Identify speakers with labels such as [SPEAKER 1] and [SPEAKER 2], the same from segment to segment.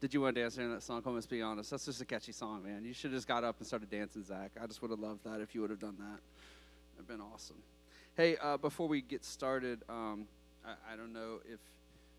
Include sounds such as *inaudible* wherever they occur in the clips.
[SPEAKER 1] Did you want to dance during that song? Come let's be honest. That's just a catchy song, man. You should have just got up and started dancing, Zach. I just would have loved that if you would have done that. It'd been awesome. Hey, uh, before we get started, um, I, I, don't know if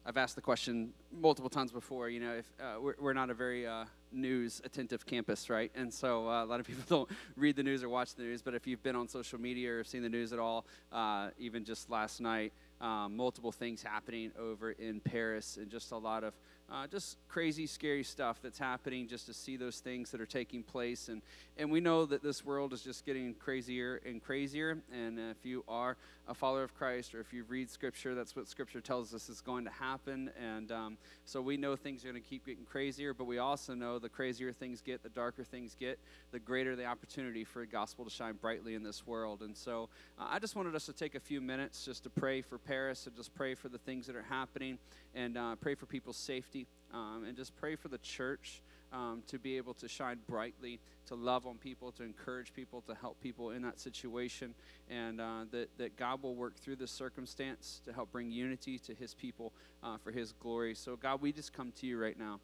[SPEAKER 1] I've asked the question multiple times before. You know, if uh, we're, we're, not a very uh, news attentive campus, right? And so uh, a lot of *laughs* people don't read the news or watch the news. But if you've been on social media or seen the news at all, uh, even just last night, um, multiple things happening over in Paris and just a lot of uh, just crazy, scary stuff that's happening just to see those things that are taking place. And, and we know that this world is just getting crazier and crazier. And if you are a follower of Christ or if you read Scripture, that's what Scripture tells us is going to happen. And um, so we know things are going to keep getting crazier, but we also know the crazier things get, the darker things get, the greater the opportunity for the gospel to shine brightly in this world. And so uh, I just wanted us to take a few minutes just to pray for Paris and just pray for the things that are happening and uh, pray for people's safety um, and just pray for the church um, to be able to shine brightly, to love on people, to encourage people, to help people in that situation, and uh, that, that God will work through this circumstance to help bring unity to His people uh, for His glory. So, God, we just come to you right now.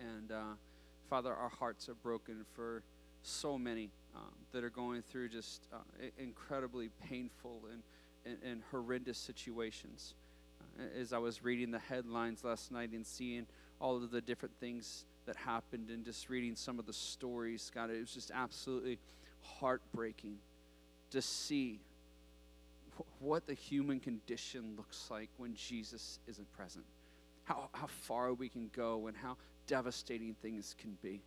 [SPEAKER 1] And, uh, Father, our hearts are broken for so many um, that are going through just uh, incredibly painful and, and, and horrendous situations as I was reading the headlines last night and seeing all of the different things that happened and just reading some of the stories, God, it was just absolutely heartbreaking to see what the human condition looks like when Jesus isn't present. How, how far we can go and how devastating things can be.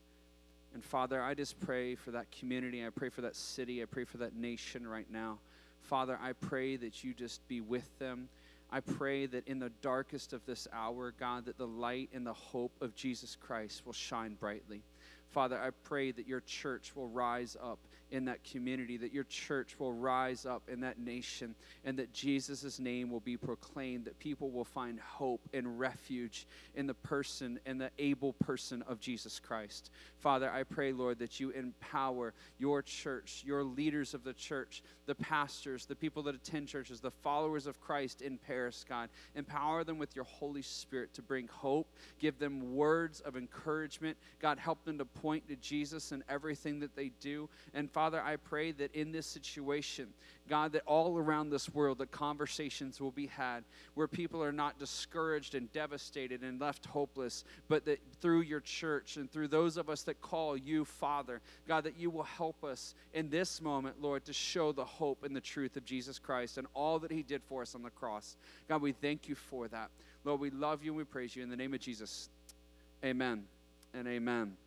[SPEAKER 1] And Father, I just pray for that community. I pray for that city. I pray for that nation right now. Father, I pray that you just be with them I pray that in the darkest of this hour, God, that the light and the hope of Jesus Christ will shine brightly. Father, I pray that your church will rise up in that community, that your church will rise up in that nation, and that Jesus' name will be proclaimed, that people will find hope and refuge in the person and the able person of Jesus Christ. Father, I pray, Lord, that you empower your church, your leaders of the church, the pastors, the people that attend churches, the followers of Christ in Paris, God. Empower them with your Holy Spirit to bring hope, give them words of encouragement. God, help them to point to Jesus in everything that they do. And Father, I pray that in this situation, God, that all around this world, the conversations will be had where people are not discouraged and devastated and left hopeless, but that through your church and through those of us that call you Father, God, that you will help us in this moment, Lord, to show the hope and the truth of Jesus Christ and all that He did for us on the cross. God, we thank you for that. Lord, we love you and we praise you. In the name of Jesus, amen and amen.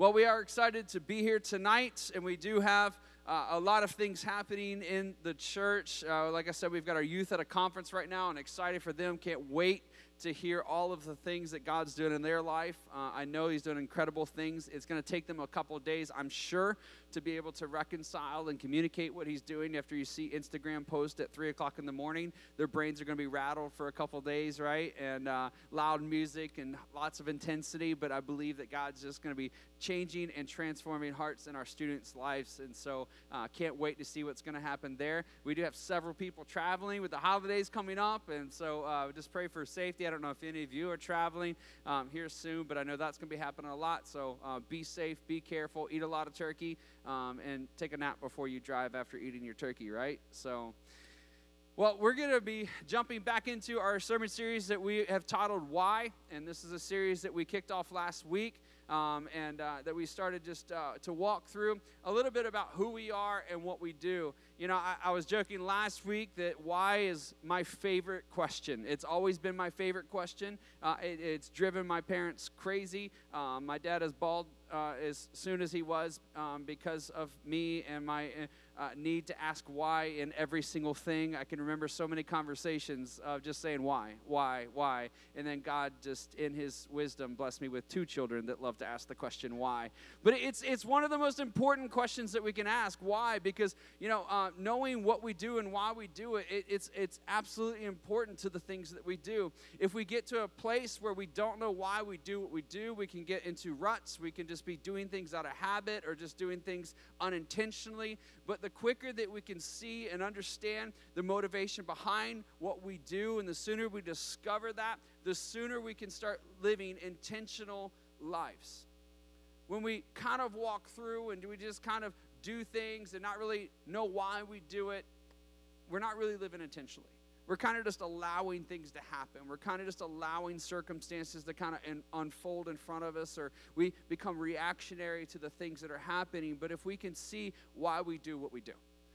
[SPEAKER 1] Well, we are excited to be here tonight, and we do have uh, a lot of things happening in the church. Uh, like I said, we've got our youth at a conference right now, and excited for them. Can't wait to hear all of the things that God's doing in their life. Uh, I know He's doing incredible things. It's going to take them a couple of days, I'm sure, to be able to reconcile and communicate what he's doing after you see Instagram post at 3 o'clock in the morning. Their brains are going to be rattled for a couple days, right? And uh, loud music and lots of intensity. But I believe that God's just going to be changing and transforming hearts in our students' lives. And so uh, can't wait to see what's going to happen there. We do have several people traveling with the holidays coming up. And so uh, just pray for safety. I don't know if any of you are traveling um, here soon, but I know that's going to be happening a lot. So uh, be safe, be careful, eat a lot of turkey um, and take a nap before you drive after eating your turkey, right? So, well, we're going to be jumping back into our sermon series that we have titled Why. And this is a series that we kicked off last week um, and uh, that we started just uh, to walk through a little bit about who we are and what we do. You know, I, I, was joking last week that why is my favorite question. It's always been my favorite question. Uh, it, it's driven my parents crazy. Um, my dad is bald uh, as soon as he was um, because of me and my uh, need to ask why in every single thing. I can remember so many conversations of just saying why, why, why. And then God just in his wisdom blessed me with two children that love to ask the question why. But it's, it's one of the most important questions that we can ask. Why? Because, you know, uh, knowing what we do and why we do it, it, it's, it's absolutely important to the things that we do. If we get to a place where we don't know why we do what we do, we can get into ruts. We can just be doing things out of habit or just doing things unintentionally. But the quicker that we can see and understand the motivation behind what we do, and the sooner we discover that, the sooner we can start living intentional lives. When we kind of walk through and we just kind of do things and not really know why we do it, we're not really living intentionally. We're kind of just allowing things to happen. We're kind of just allowing circumstances to kind of in, unfold in front of us, or we become reactionary to the things that are happening. But if we can see why we do what we do,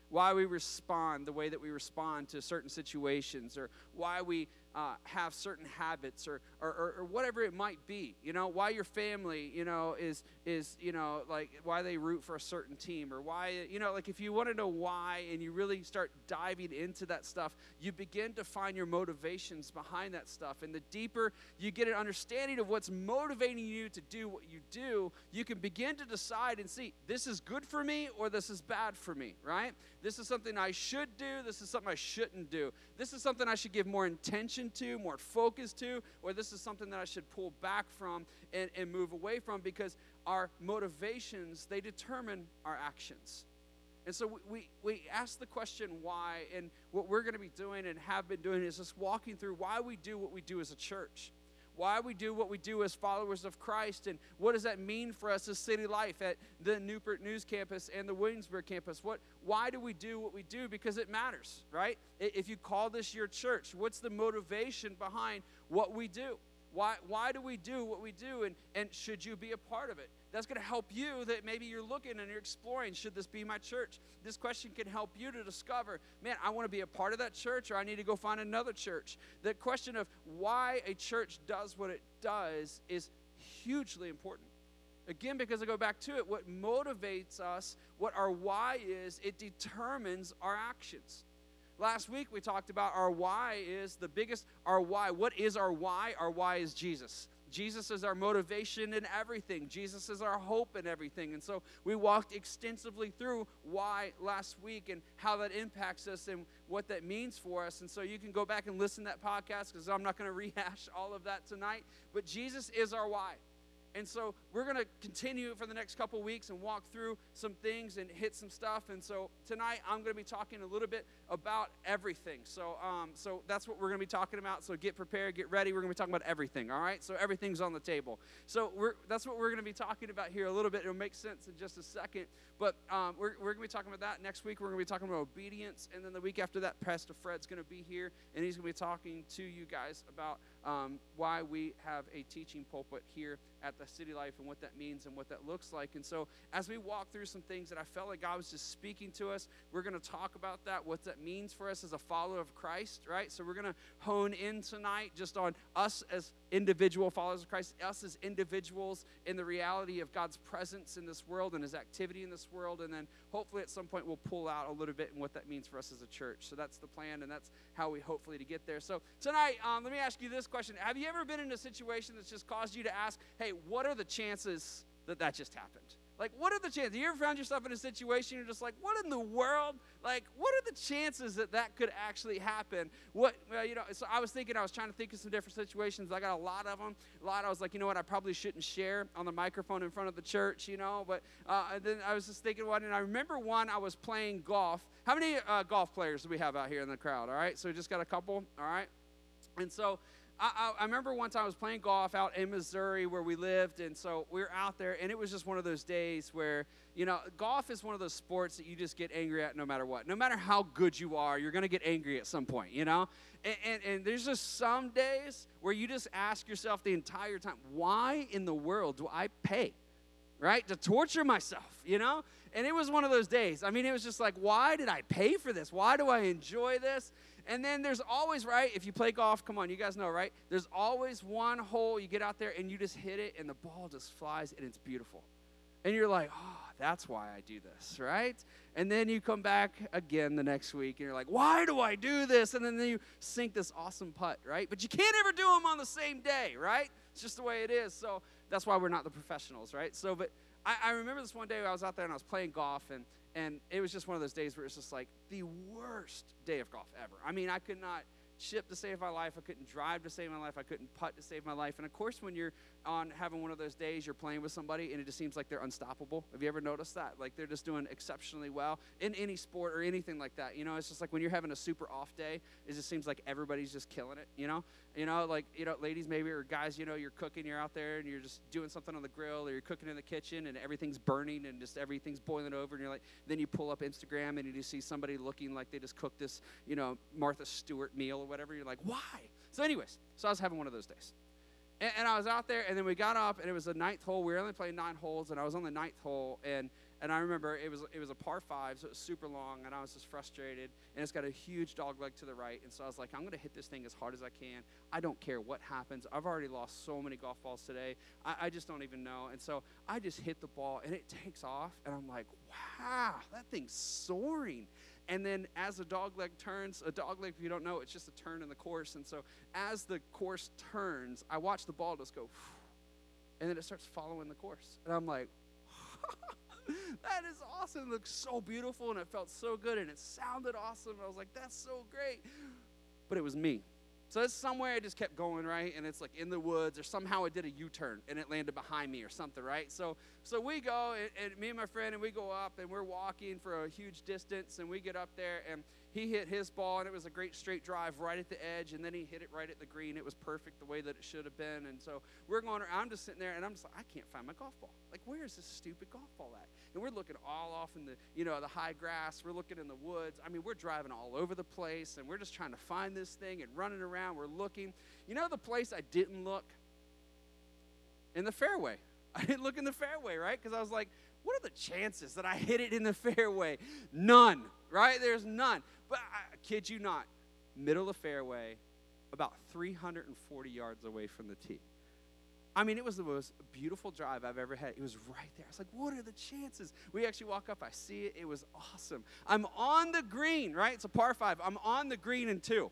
[SPEAKER 1] why we respond the way that we respond to certain situations, or why we uh, have certain habits or, or, or, whatever it might be. You know why your family you know is is you know like why they root for a certain team or why you know like if you want to know why and you really start diving into that stuff you begin to find your motivations behind that stuff. And the deeper you get an understanding of what's motivating you to do what you do you can begin to decide and see this is good for me or this is bad for me right? This is something i should do this is something i shouldn't do. This is something i should give more intention attention to, more focus to, or this is something that I should pull back from and, and move away from because our motivations, they determine our actions. And so we, we, we ask the question why, and what we're going to be doing and have been doing is just walking through why we do what we do as a church why we do what we do as followers of Christ, and what does that mean for us as city life at the Newport News campus and the Williamsburg campus? What, why do we do what we do? Because it matters, right? If you call this your church, what's the motivation behind what we do? Why, why do we do what we do, and, and should you be a part of it? That's going to help you that maybe you're looking and you're exploring, should this be my church? This question can help you to discover, man, I want to be a part of that church or I need to go find another church. The question of why a church does what it does is hugely important. Again, because I go back to it, what motivates us, what our why is, it determines our actions. Last week we talked about our why is the biggest, our why. What is our why? Our why is Jesus. Jesus is our motivation in everything. Jesus is our hope in everything. And so we walked extensively through why last week and how that impacts us and what that means for us. And so you can go back and listen to that podcast because I'm not going *laughs* to rehash all of that tonight. But Jesus is our why. And so we're going to continue for the next couple weeks and walk through some things and hit some stuff. And so tonight I'm going to be talking a little bit about everything. So, um, so that's what we're going to be talking about. So get prepared, get ready. We're going to be talking about everything. All right. So everything's on the table. So we're, that's what we're going to be talking about here a little bit. It'll make sense in just a second. But um, we're, we're going to be talking about that next week. We're going to be talking about obedience, and then the week after that, Pastor Fred's going to be here, and he's going to be talking to you guys about um, why we have a teaching pulpit here at the City Life and what that means and what that looks like. And so, as we walk through some things that I felt like God was just speaking to us, we're going to talk about that, what that means for us as a follower of Christ, right? So, we're going to hone in tonight just on us as individual followers of Christ, us as individuals in the reality of God's presence in this world and his activity in this world. And then hopefully at some point we'll pull out a little bit and what that means for us as a church. So that's the plan and that's how we hopefully to get there. So tonight, um, let me ask you this question. Have you ever been in a situation that's just caused you to ask, hey, what are the chances that that just happened? Like, what are the chances? You ever found yourself in a situation you're just like, what in the world? Like, what are the chances that that could actually happen? What, well, you know, so I was thinking, I was trying to think of some different situations. I got a lot of them. A lot, I was like, you know what, I probably shouldn't share on the microphone in front of the church, you know, but uh, then I was just thinking one, and I remember one, I was playing golf. How many uh, golf players do we have out here in the crowd? All right, so we just got a couple, all right? And so I, I, remember one time I was playing golf out in Missouri where we lived, and so we were out there, and it was just one of those days where, you know, golf is one of those sports that you just get angry at no matter what. No matter how good you are, you're going to get angry at some point, you know? And, and, and there's just some days where you just ask yourself the entire time, why in the world do I pay, right, to torture myself, you know? And it was one of those days. I mean, it was just like, why did I pay for this? Why do I enjoy this? And then there's always, right, if you play golf, come on, you guys know, right? There's always one hole you get out there and you just hit it and the ball just flies and it's beautiful. And you're like, oh, that's why I do this, right? And then you come back again the next week and you're like, why do I do this? And then you sink this awesome putt, right? But you can't ever do them on the same day, right? It's just the way it is. So that's why we're not the professionals, right? So, but I, I remember this one day I was out there and I was playing golf and and it was just one of those days where it's just like the worst day of golf ever. I mean, I could not chip to save my life. I couldn't drive to save my life. I couldn't putt to save my life. And of course, when you're on having one of those days, you're playing with somebody and it just seems like they're unstoppable. Have you ever noticed that? Like they're just doing exceptionally well in any sport or anything like that. You know, it's just like when you're having a super off day, it just seems like everybody's just killing it, you know? You know, like, you know, ladies maybe or guys, you know, you're cooking, you're out there and you're just doing something on the grill or you're cooking in the kitchen and everything's burning and just everything's boiling over and you're like, then you pull up Instagram and you see somebody looking like they just cooked this, you know, Martha Stewart meal or whatever. You're like, why? So, anyways, so I was having one of those days. And, and I was out there and then we got up and it was the ninth hole. We were only playing nine holes and I was on the ninth hole and and I remember it was it was a par five, so it was super long, and I was just frustrated. And it's got a huge dog leg to the right, and so I was like, I'm to hit this thing as hard as I can. I don't care what happens. I've already lost so many golf balls today. I, I just don't even know. And so I just hit the ball, and it takes off, and I'm like, wow, that thing's soaring. And then as the dog leg turns, a dog leg, if you don't know, it's just a turn in the course. And so as the course turns, I watch the ball just go, and then it starts following the course. And I'm like, *laughs* *laughs* that is awesome. It looks so beautiful and it felt so good and it sounded awesome. I was like, that's so great. But it was me. So it's somewhere I just kept going, right? And it's like in the woods, or somehow it did a U-turn and it landed behind me or something, right? So so we go, and, and me and my friend, and we go up, and we're walking for a huge distance, and we get up there, and he hit his ball, and it was a great straight drive right at the edge, and then he hit it right at the green. It was perfect the way that it should have been. And so we're going, I'm just sitting there, and I'm just like, I can't find my golf ball. Like, where is this stupid golf ball at? And we're looking all off in the, you know, the high grass. We're looking in the woods. I mean, we're driving all over the place, and we're just trying to find this thing and running around. We're looking. You know the place I didn't look? In the fairway. *laughs* I didn't look in the fairway, right? Because I was like, what are the chances that I hit it in the *laughs* fairway? None, right? There's none. But I kid you not, middle of fairway, about 340 yards away from the tee. I mean, it was the most beautiful drive I've ever had. It was right there. I was like, what are the chances? We actually walk up, I see it. It was awesome. I'm on the green, right? It's a par five. I'm on the green in two.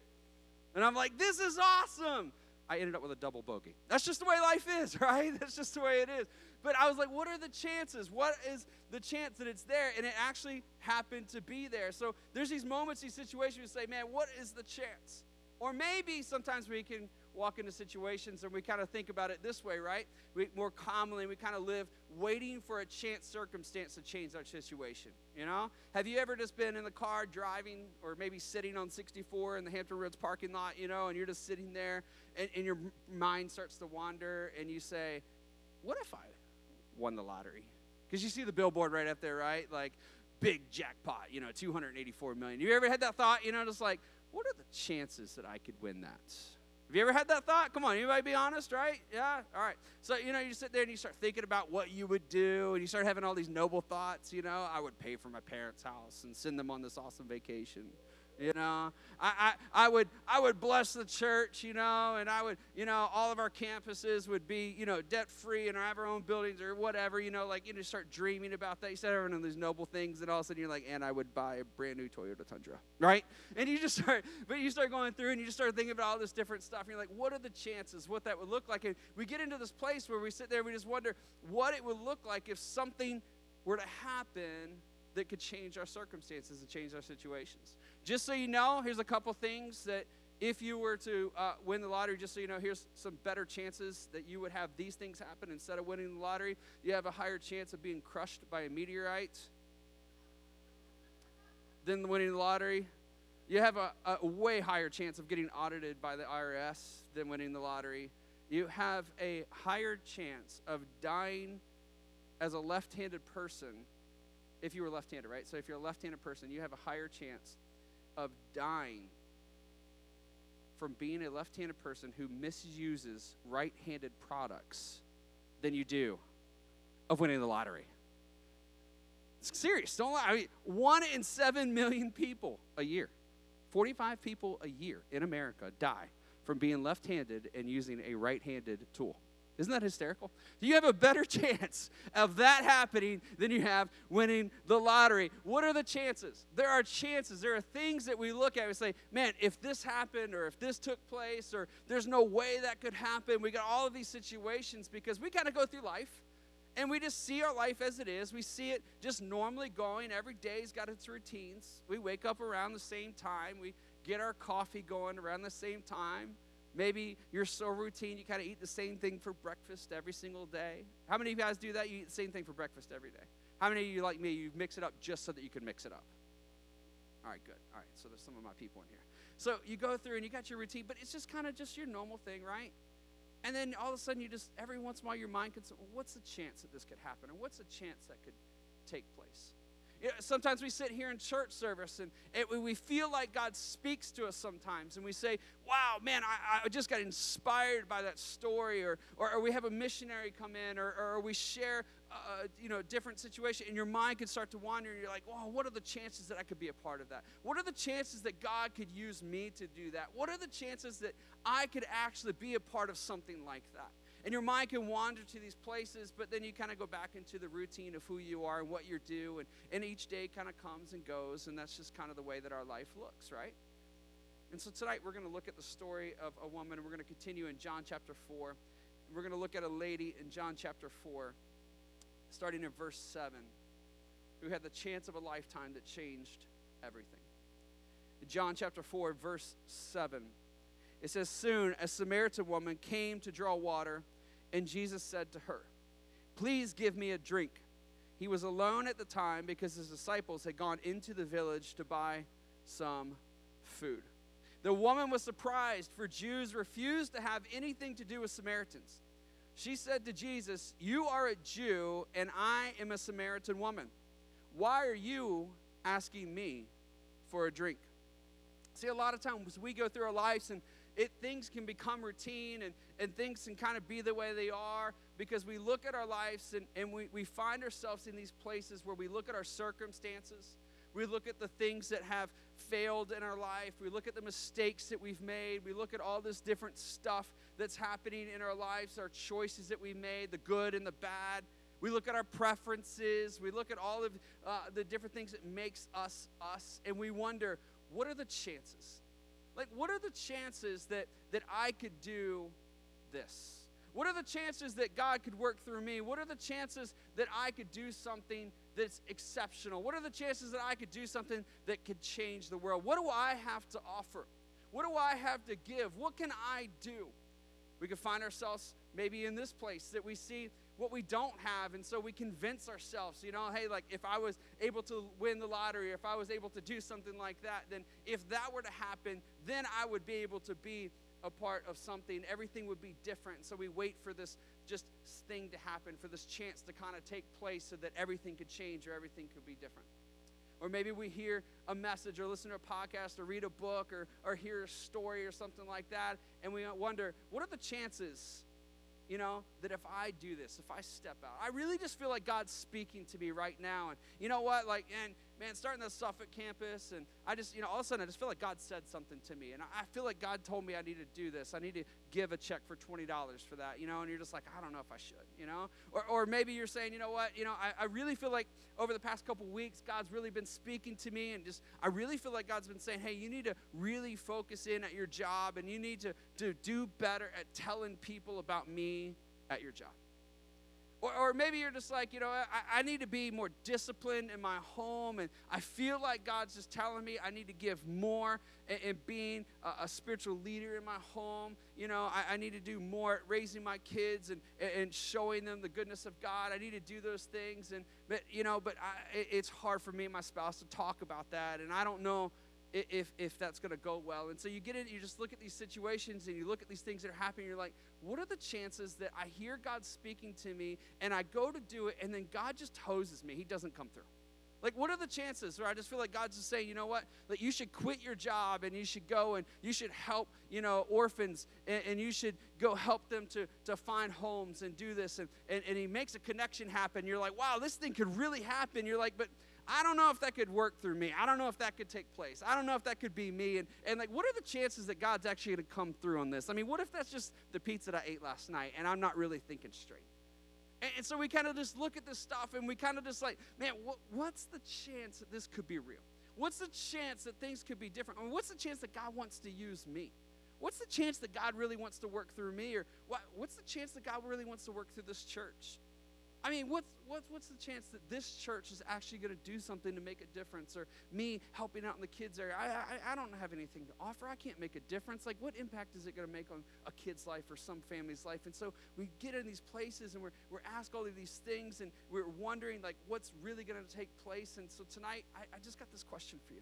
[SPEAKER 1] And I'm like, this is awesome. I ended up with a double bogey. That's just the way life is, *laughs* right? That's just the way it is. But I was like, what are the chances? What is the chance that it's there? And it actually happened to be there. So there's these moments, these situations, you say, man, what is the chance? Or maybe sometimes we can walk into situations and we kind of think about it this way, right? We, more commonly, we kind of live waiting for a chance circumstance to change our situation. You know? Have you ever just been in the car driving or maybe sitting on 64 in the Hampton Roads parking lot, you know, and you're just sitting there and, and your mind starts to wander and you say, What if I won the lottery? Because you see the billboard right up there, right? Like, big jackpot, you know, 284 million. You ever had that thought, you know, just like, what are the chances that I could win that? Have you ever had that thought? Come on, anybody be honest, right? Yeah? All right. So, you know, you sit there and you start thinking about what you would do, and you start having all these noble thoughts. You know, I would pay for my parents' house and send them on this awesome vacation. You know, I, I, I would I would bless the church, you know, and I would, you know, all of our campuses would be, you know, debt free and have our own buildings or whatever, you know, like you just start dreaming about that. You start having these noble things, and all of a sudden you're like, and I would buy a brand new Toyota Tundra, right? And you just start, but you start going through and you just start thinking about all this different stuff. And you're like, what are the chances, what that would look like? And we get into this place where we sit there, and we just wonder what it would look like if something were to happen that could change our circumstances and change our situations. Just so you know, here's a couple things that if you were to uh, win the lottery, just so you know, here's some better chances that you would have these things happen instead of winning the lottery. You have a higher chance of being crushed by a meteorite than winning the lottery. You have a, a way higher chance of getting audited by the IRS than winning the lottery. You have a higher chance of dying as a left handed person if you were left handed, right? So if you're a left handed person, you have a higher chance of dying from being a left handed person who misuses right handed products than you do of winning the lottery. It's serious. Don't lie. I mean, one in seven million people a year, 45 people a year in America die from being left handed and using a right handed tool. Isn't that hysterical? You have a better *laughs* chance of that happening than you have winning the lottery. What are the chances? There are chances. There are things that we look at and say, man, if this happened or if this took place or there's no way that could happen. We got all of these situations because we kind of go through life and we just see our life as it is. We see it just normally going. Every day's got its routines. We wake up around the same time. We get our coffee going around the same time. Maybe you're so routine, you kind of eat the same thing for breakfast every single day. How many of you guys do that? You eat the same thing for breakfast every day. How many of you, like me, you mix it up just so that you can mix it up? All right, good. All right, so there's some of my people in here. So you go through and you got your routine, but it's just kind of just your normal thing, right? And then all of a sudden, you just, every once in a while, your mind can say, well, what's the chance that this could happen? Or what's the chance that could take place? Sometimes we sit here in church service and it, we feel like God speaks to us sometimes, and we say, Wow, man, I, I just got inspired by that story. Or, or, or we have a missionary come in, or, or we share uh, you know, a different situation, and your mind can start to wander, and you're like, "Wow, what are the chances that I could be a part of that? What are the chances that God could use me to do that? What are the chances that I could actually be a part of something like that?" And your mind can wander to these places, but then you kind of go back into the routine of who you are and what you do, and, and each day kind of comes and goes, and that's just kind of the way that our life looks, right? And so tonight we're going to look at the story of a woman, and we're going to continue in John chapter 4. We're going to look at a lady in John chapter 4 starting in verse 7, who had the chance of a lifetime that changed everything. In John chapter 4, verse 7, it says, Soon a Samaritan woman came to draw water, and Jesus said to her, Please give me a drink. He was alone at the time because his disciples had gone into the village to buy some food. The woman was surprised, for Jews refused to have anything to do with Samaritans. She said to Jesus, You are a Jew, and I am a Samaritan woman. Why are you asking me for a drink? See, a lot of times we go through our lives and it, things can become routine and, and things can kind of be the way they are because we look at our lives and, and we, we find ourselves in these places where we look at our circumstances. We look at the things that have failed in our life. We look at the mistakes that we've made. We look at all this different stuff that's happening in our lives, our choices that we made, the good and the bad. We look at our preferences. We look at all of uh, the different things that makes us us, and we wonder, what are the chances? Like, what are the chances that that I could do this? What are the chances that God could work through me? What are the chances that I could do something that's exceptional? What are the chances that I could do something that could change the world? What do I have to offer? What do I have to give? What can I do? We could find ourselves maybe in this place that we see what we don't have, and so we convince ourselves, you know, hey, like if I was able to win the lottery, if I was able to do something like that, then if that were to happen, then I would be able to be a part of something. Everything would be different. So we wait for this just thing to happen, for this chance to kind of take place so that everything could change or everything could be different. Or maybe we hear a message or listen to a podcast or read a book or, or hear a story or something like that, and we wonder, what are the chances, you know, that if I do this, if I step out? I really just feel like God's speaking to me right now. And you know what? Like, and man, starting the Suffolk campus, and I just, you know, all of a sudden I just feel like God said something to me. And I feel like God told me I need to do this. I need to give a check for $20 for that, you know, and you're just like, I don't know if I should, you know? Or, or maybe you're saying, you know what, you know, I, I really feel like over the past couple weeks, God's really been speaking to me, and just, I really feel like God's been saying, hey, you need to really focus in at your job, and you need to, to do better at telling people about me at your job. Or, or maybe you're just like, you know, I, I need to be more disciplined in my home, and I feel like God's just telling me I need to give more in being a, a, spiritual leader in my home. You know, I, I, need to do more at raising my kids and, and showing them the goodness of God. I need to do those things. And, but, you know, but I, it's hard for me and my spouse to talk about that, and I don't know if, if that's going to go well. And so you get in, you just look at these situations and you look at these things that are happening. You're like, what are the chances that I hear God speaking to me and I go to do it and then God just hoses me? He doesn't come through. Like, what are the chances? Or I just feel like God's just saying, you know what? That you should quit your job and you should go and you should help, you know, orphans and, and you should go help them to, to find homes and do this. And, and, and He makes a connection happen. You're like, wow, this thing could really happen. You're like, but I don't know if that could work through me. I don't know if that could take place. I don't know if that could be me. And, and like, what are the chances that God's actually going to come through on this? I mean, what if that's just the pizza that I ate last night and I'm not really thinking straight? And, and so we kind of just look at this stuff and we kind of just like, man, wh- what's the chance that this could be real? What's the chance that things could be different? I mean, what's the chance that God wants to use me? What's the chance that God really wants to work through me? Or what, what's the chance that God really wants to work through this church? I mean, what's, what's, what's the chance that this church is actually going to do something to make a difference? Or me helping out in the kids' area? I, I, I don't have anything to offer. I can't make a difference. Like, what impact is it going to make on a kid's life or some family's life? And so we get in these places and we're, we're asked all of these things and we're wondering, like, what's really going to take place? And so tonight, I, I just got this question for you.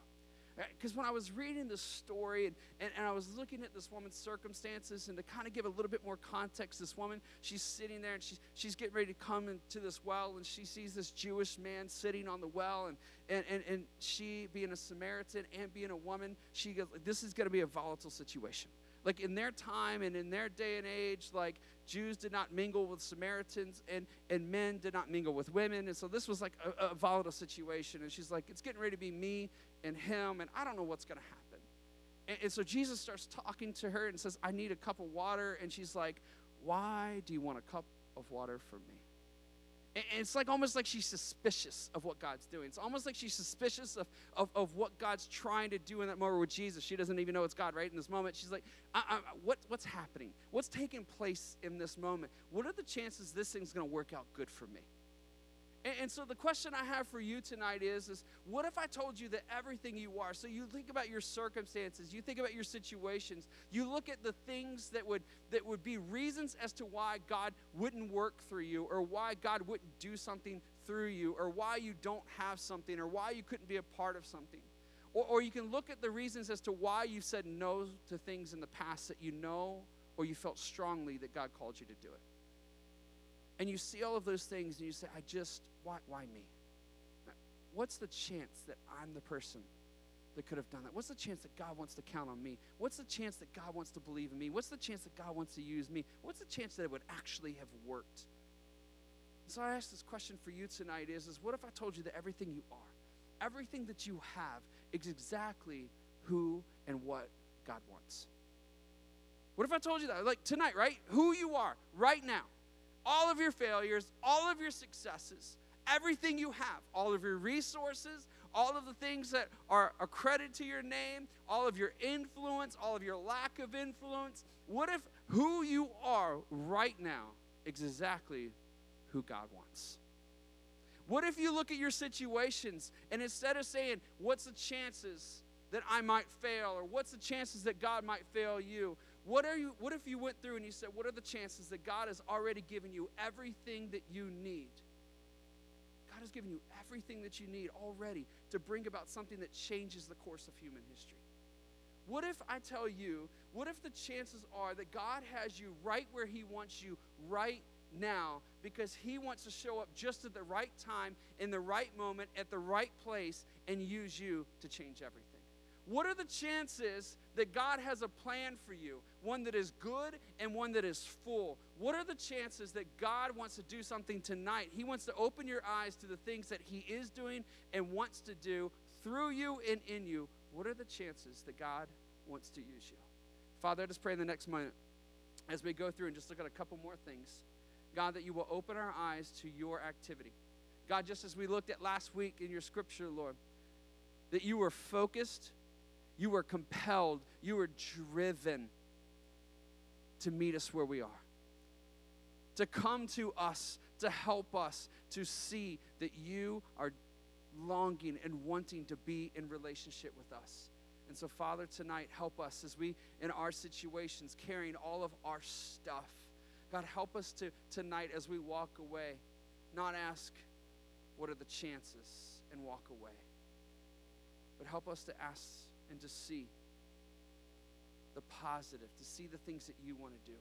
[SPEAKER 1] Because when I was reading this story and, and, and I was looking at this woman's circumstances, and to kind of give a little bit more context, this woman, she's sitting there and she's, she's getting ready to come into this well, and she sees this Jewish man sitting on the well, and, and, and, and she, being a Samaritan and being a woman, she goes, This is going to be a volatile situation like in their time and in their day and age like jews did not mingle with samaritans and and men did not mingle with women. And so this was like a, a volatile situation. And she's like it's getting ready to be me and him and i don't know what's going to happen. And, and so jesus starts talking to her and says i need a cup of water. And she's like why do you want a cup of water from me it's like almost like she's suspicious of what God's doing. It's almost like she's suspicious of, of, of what God's trying to do in that moment with Jesus. She doesn't even know it's God, right? In this moment, she's like, I, I, what, what's happening? What's taking place in this moment? What are the chances this thing's going to work out good for me? And, and, so the question I have for you tonight is, is what if I told you that everything you are, so you think about your circumstances, you think about your situations, you look at the things that would that would be reasons as to why God wouldn't work through you, or why God wouldn't do something through you, or why you don't have something, or why you couldn't be a part of something. Or, or you can look at the reasons as to why you said no to things in the past that you know or you felt strongly that God called you to do it and you see all of those things and you say, I just, why, why me? What's the chance that I'm the person that could have done that? What's the chance that God wants to count on me? What's the chance that God wants to believe in me? What's the chance that God wants to use me? What's the chance that it would actually have worked? So I ask this question for you tonight is, is what if I told you that everything you are, everything that you have is exactly who and what God wants? What if I told you that? Like tonight, right? Who you are right now all of your failures, all of your successes, everything you have, all of your resources, all of the things that are a credit to your name, all of your influence, all of your lack of influence. What if who you are right now is exactly who God wants? What if you look at your situations and instead of saying, What's the chances that I might fail, or what's the chances that God might fail you? What, are you, what if you went through and you said, What are the chances that God has already given you everything that you need? God has given you everything that you need already to bring about something that changes the course of human history. What if I tell you, what if the chances are that God has you right where He wants you right now because He wants to show up just at the right time, in the right moment, at the right place, and use you to change everything? What are the chances that God has a plan for you? One that is good and one that is full. What are the chances that God wants to do something tonight? He wants to open your eyes to the things that He is doing and wants to do through you and in you. What are the chances that God wants to use you? Father, I just pray in the next moment as we go through and just look at a couple more things. God, that you will open our eyes to your activity. God, just as we looked at last week in your scripture, Lord, that you were focused you were compelled, you were driven to meet us where we are, to come to us, to help us to see that you are longing and wanting to be in relationship with us. And so, Father, tonight, help us as we, in our situations, carrying all of our stuff. God, help us to tonight as we walk away, not ask, what are the chances, and walk away. But help us to ask and to see the positive, to see the things that you want to do.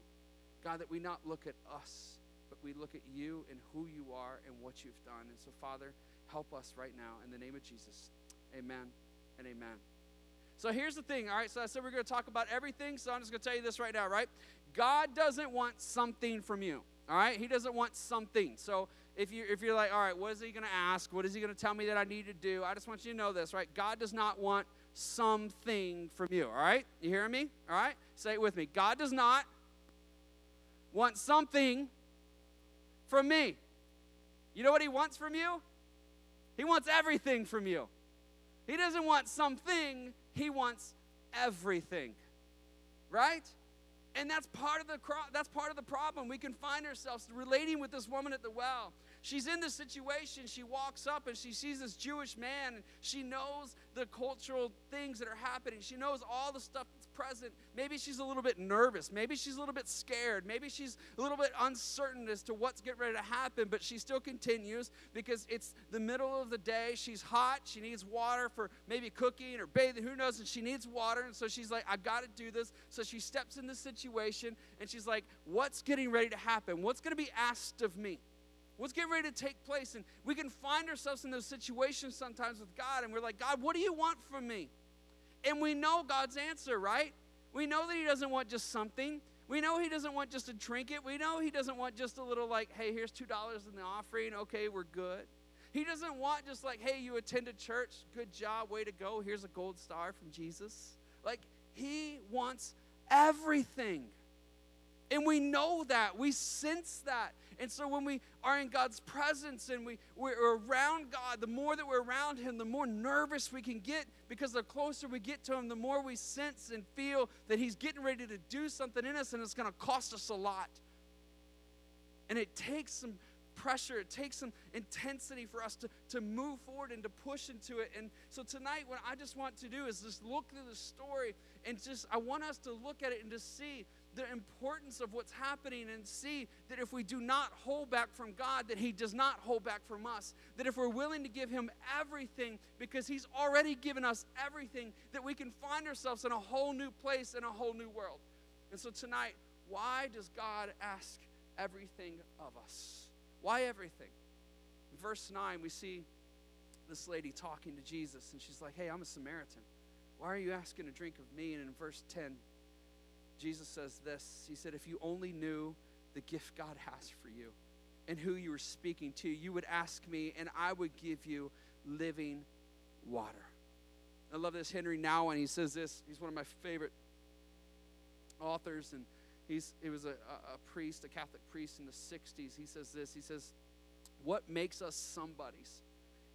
[SPEAKER 1] God, that we not look at us, but we look at you and who you are and what you've done. And so, Father, help us right now in the name of Jesus. Amen and amen. So here's the thing, all right? So I said we're going to talk about everything, so I'm just going to tell you this right now, right? God doesn't want something from you, all right? He doesn't want something. So if you if you're like, all right, what is he going to ask? What is he going to tell me that I need to do? I just want you to know this, right? God does not want something from you. All right? You hearing me? All right? Say it with me. God does not want something from me. You know what He wants from you? He wants everything from you. He doesn't want something, He wants everything. Right? And that's part of the that's part of the problem. We can find ourselves relating with this woman at the well she's in this situation. She walks up and she sees this Jewish man, and she knows the cultural things that are happening. She knows all the stuff that's present, maybe she's a little bit nervous. Maybe she's a little bit scared. Maybe she's a little bit uncertain as to what's getting ready to happen, but she still continues because it's the middle of the day. She's hot. She needs water for maybe cooking or bathing. Who knows? And she needs water. And so she's like, I got to do this. So she steps in the situation and she's like, What's getting ready to happen? What's going to be asked of me? What's getting ready to take place? And we can find ourselves in those situations sometimes with God, and we're like, God, what do you want from me? And we know God's answer, right? We know that He doesn't want just something. We know He doesn't want just a trinket. We know He doesn't want just a little, like, hey, here's $2 in the offering. Okay, we're good. He doesn't want just like, hey, you attended church. Good job. Way to go. Here's a gold star from Jesus. Like, He wants everything. And we know that. We sense that. And so when we are in God's presence and we, we're around God, the more that we're around Him, the more nervous we can get because the closer we get to Him, the more we sense and feel that He's getting ready to do something in us and it's going to cost us a lot. And it takes some pressure, it takes some intensity for us to, to move forward and to push into it. And so tonight, what I just want to do is just look through the story and just, I want us to look at it and to see the importance of what's happening and see that if we do not hold back from God, that He does not hold back from us. That if we're willing to give Him everything because He's already given us everything, that we can find ourselves in a whole new place in a whole new world. And so tonight, why does God ask everything of us? Why everything? In verse 9, we see this lady talking to Jesus, and she's like, Hey, I'm a Samaritan. Why are you asking a drink of me? And in verse 10, Jesus says this He said, If you only knew the gift God has for you and who you were speaking to, you would ask me, and I would give you living water. I love this. Henri Nouwen, he says this. He's one of my favorite authors, and he's, he was a, a priest, a Catholic priest in the 60s. He says this He says, What makes us somebody's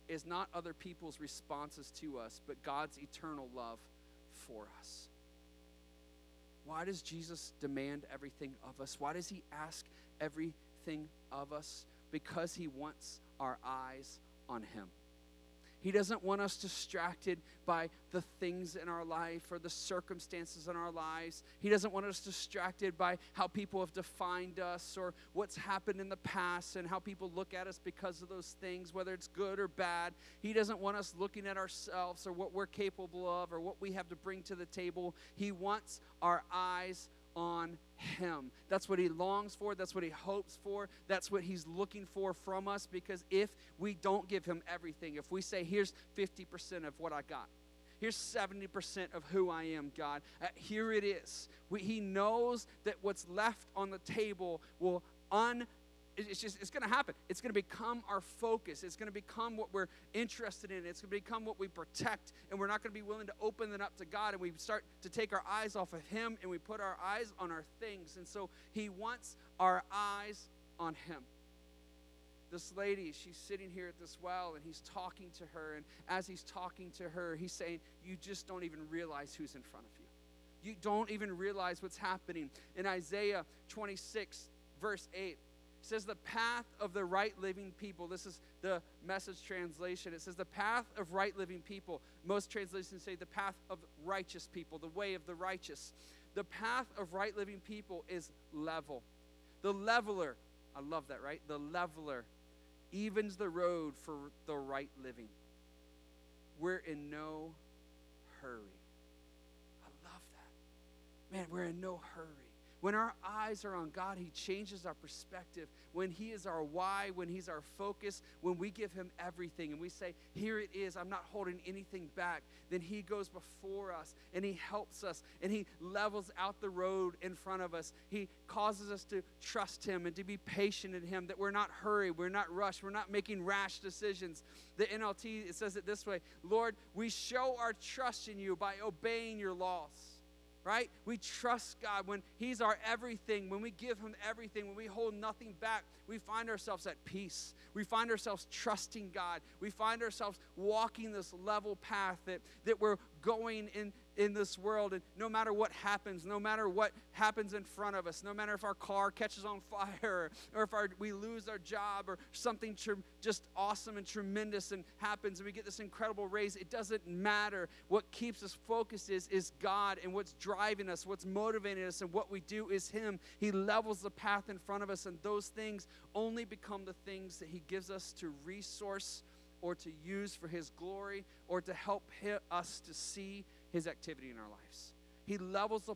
[SPEAKER 1] is not other people's responses to us, but God's eternal love for us. Why does Jesus demand everything of us? Why does he ask everything of us? Because he wants our eyes on him. He doesn't want us distracted by the things in our life or the circumstances in our lives. He doesn't want us distracted by how people have defined us or what's happened in the past and how people look at us because of those things, whether it's good or bad. He doesn't want us looking at ourselves or what we're capable of or what we have to bring to the table. He wants our eyes on him. That's what he longs for. That's what he hopes for. That's what he's looking for from us because if we don't give him everything, if we say, here's 50% of what I got, here's 70% of who I am, God, uh, here it is. We, he knows that what's left on the table will un it's just it's going to happen. It's going to become our focus. It's going to become what we're interested in. It's going to become what we protect and we're not going to be willing to open it up to god and we start to take our eyes off of him and we put our eyes on our things. And so he wants our eyes on him. This lady she's sitting here at this well and he's talking to her and as he's talking to her he's saying you just don't even realize who's in front of you. You don't even realize what's happening. In isaiah 26 verse 8 it says the path of the right living people. This is the message translation. It says the path of right living people. Most translations say the path of righteous people, the way of the righteous. The path of right living people is level. The leveler, I love that, right? The leveler evens the road for the right living. We're in no hurry. I love that. Man, we're in no hurry. When our eyes are on God, He changes our perspective. When He is our why, when He's our focus, when we give Him everything and we say, Here it is, I'm not holding anything back, then He goes before us and He helps us and He levels out the road in front of us. He causes us to trust Him and to be patient in Him, that we're not hurried, we're not rushed, we're not making rash decisions. The NLT it says it this way Lord, we show our trust in you by obeying your laws right? We trust God when He's our everything, when we give Him everything, when we hold nothing back, we find ourselves at peace. We find ourselves trusting God. We find ourselves walking this level path that, that we're going in in this world. And no matter what happens, no matter what happens in front of us, no matter if our car catches on *laughs* fire or if our, we lose our job or something just awesome and tremendous and happens and we get this incredible raise, it doesn't matter. What keeps us focused is, is God and what's driving us, what's motivating us, and what we do is Him. He levels the path in front of us, and those things only become the things that He gives us to resource or to use for His glory or to help us to see his activity in our lives. He levels the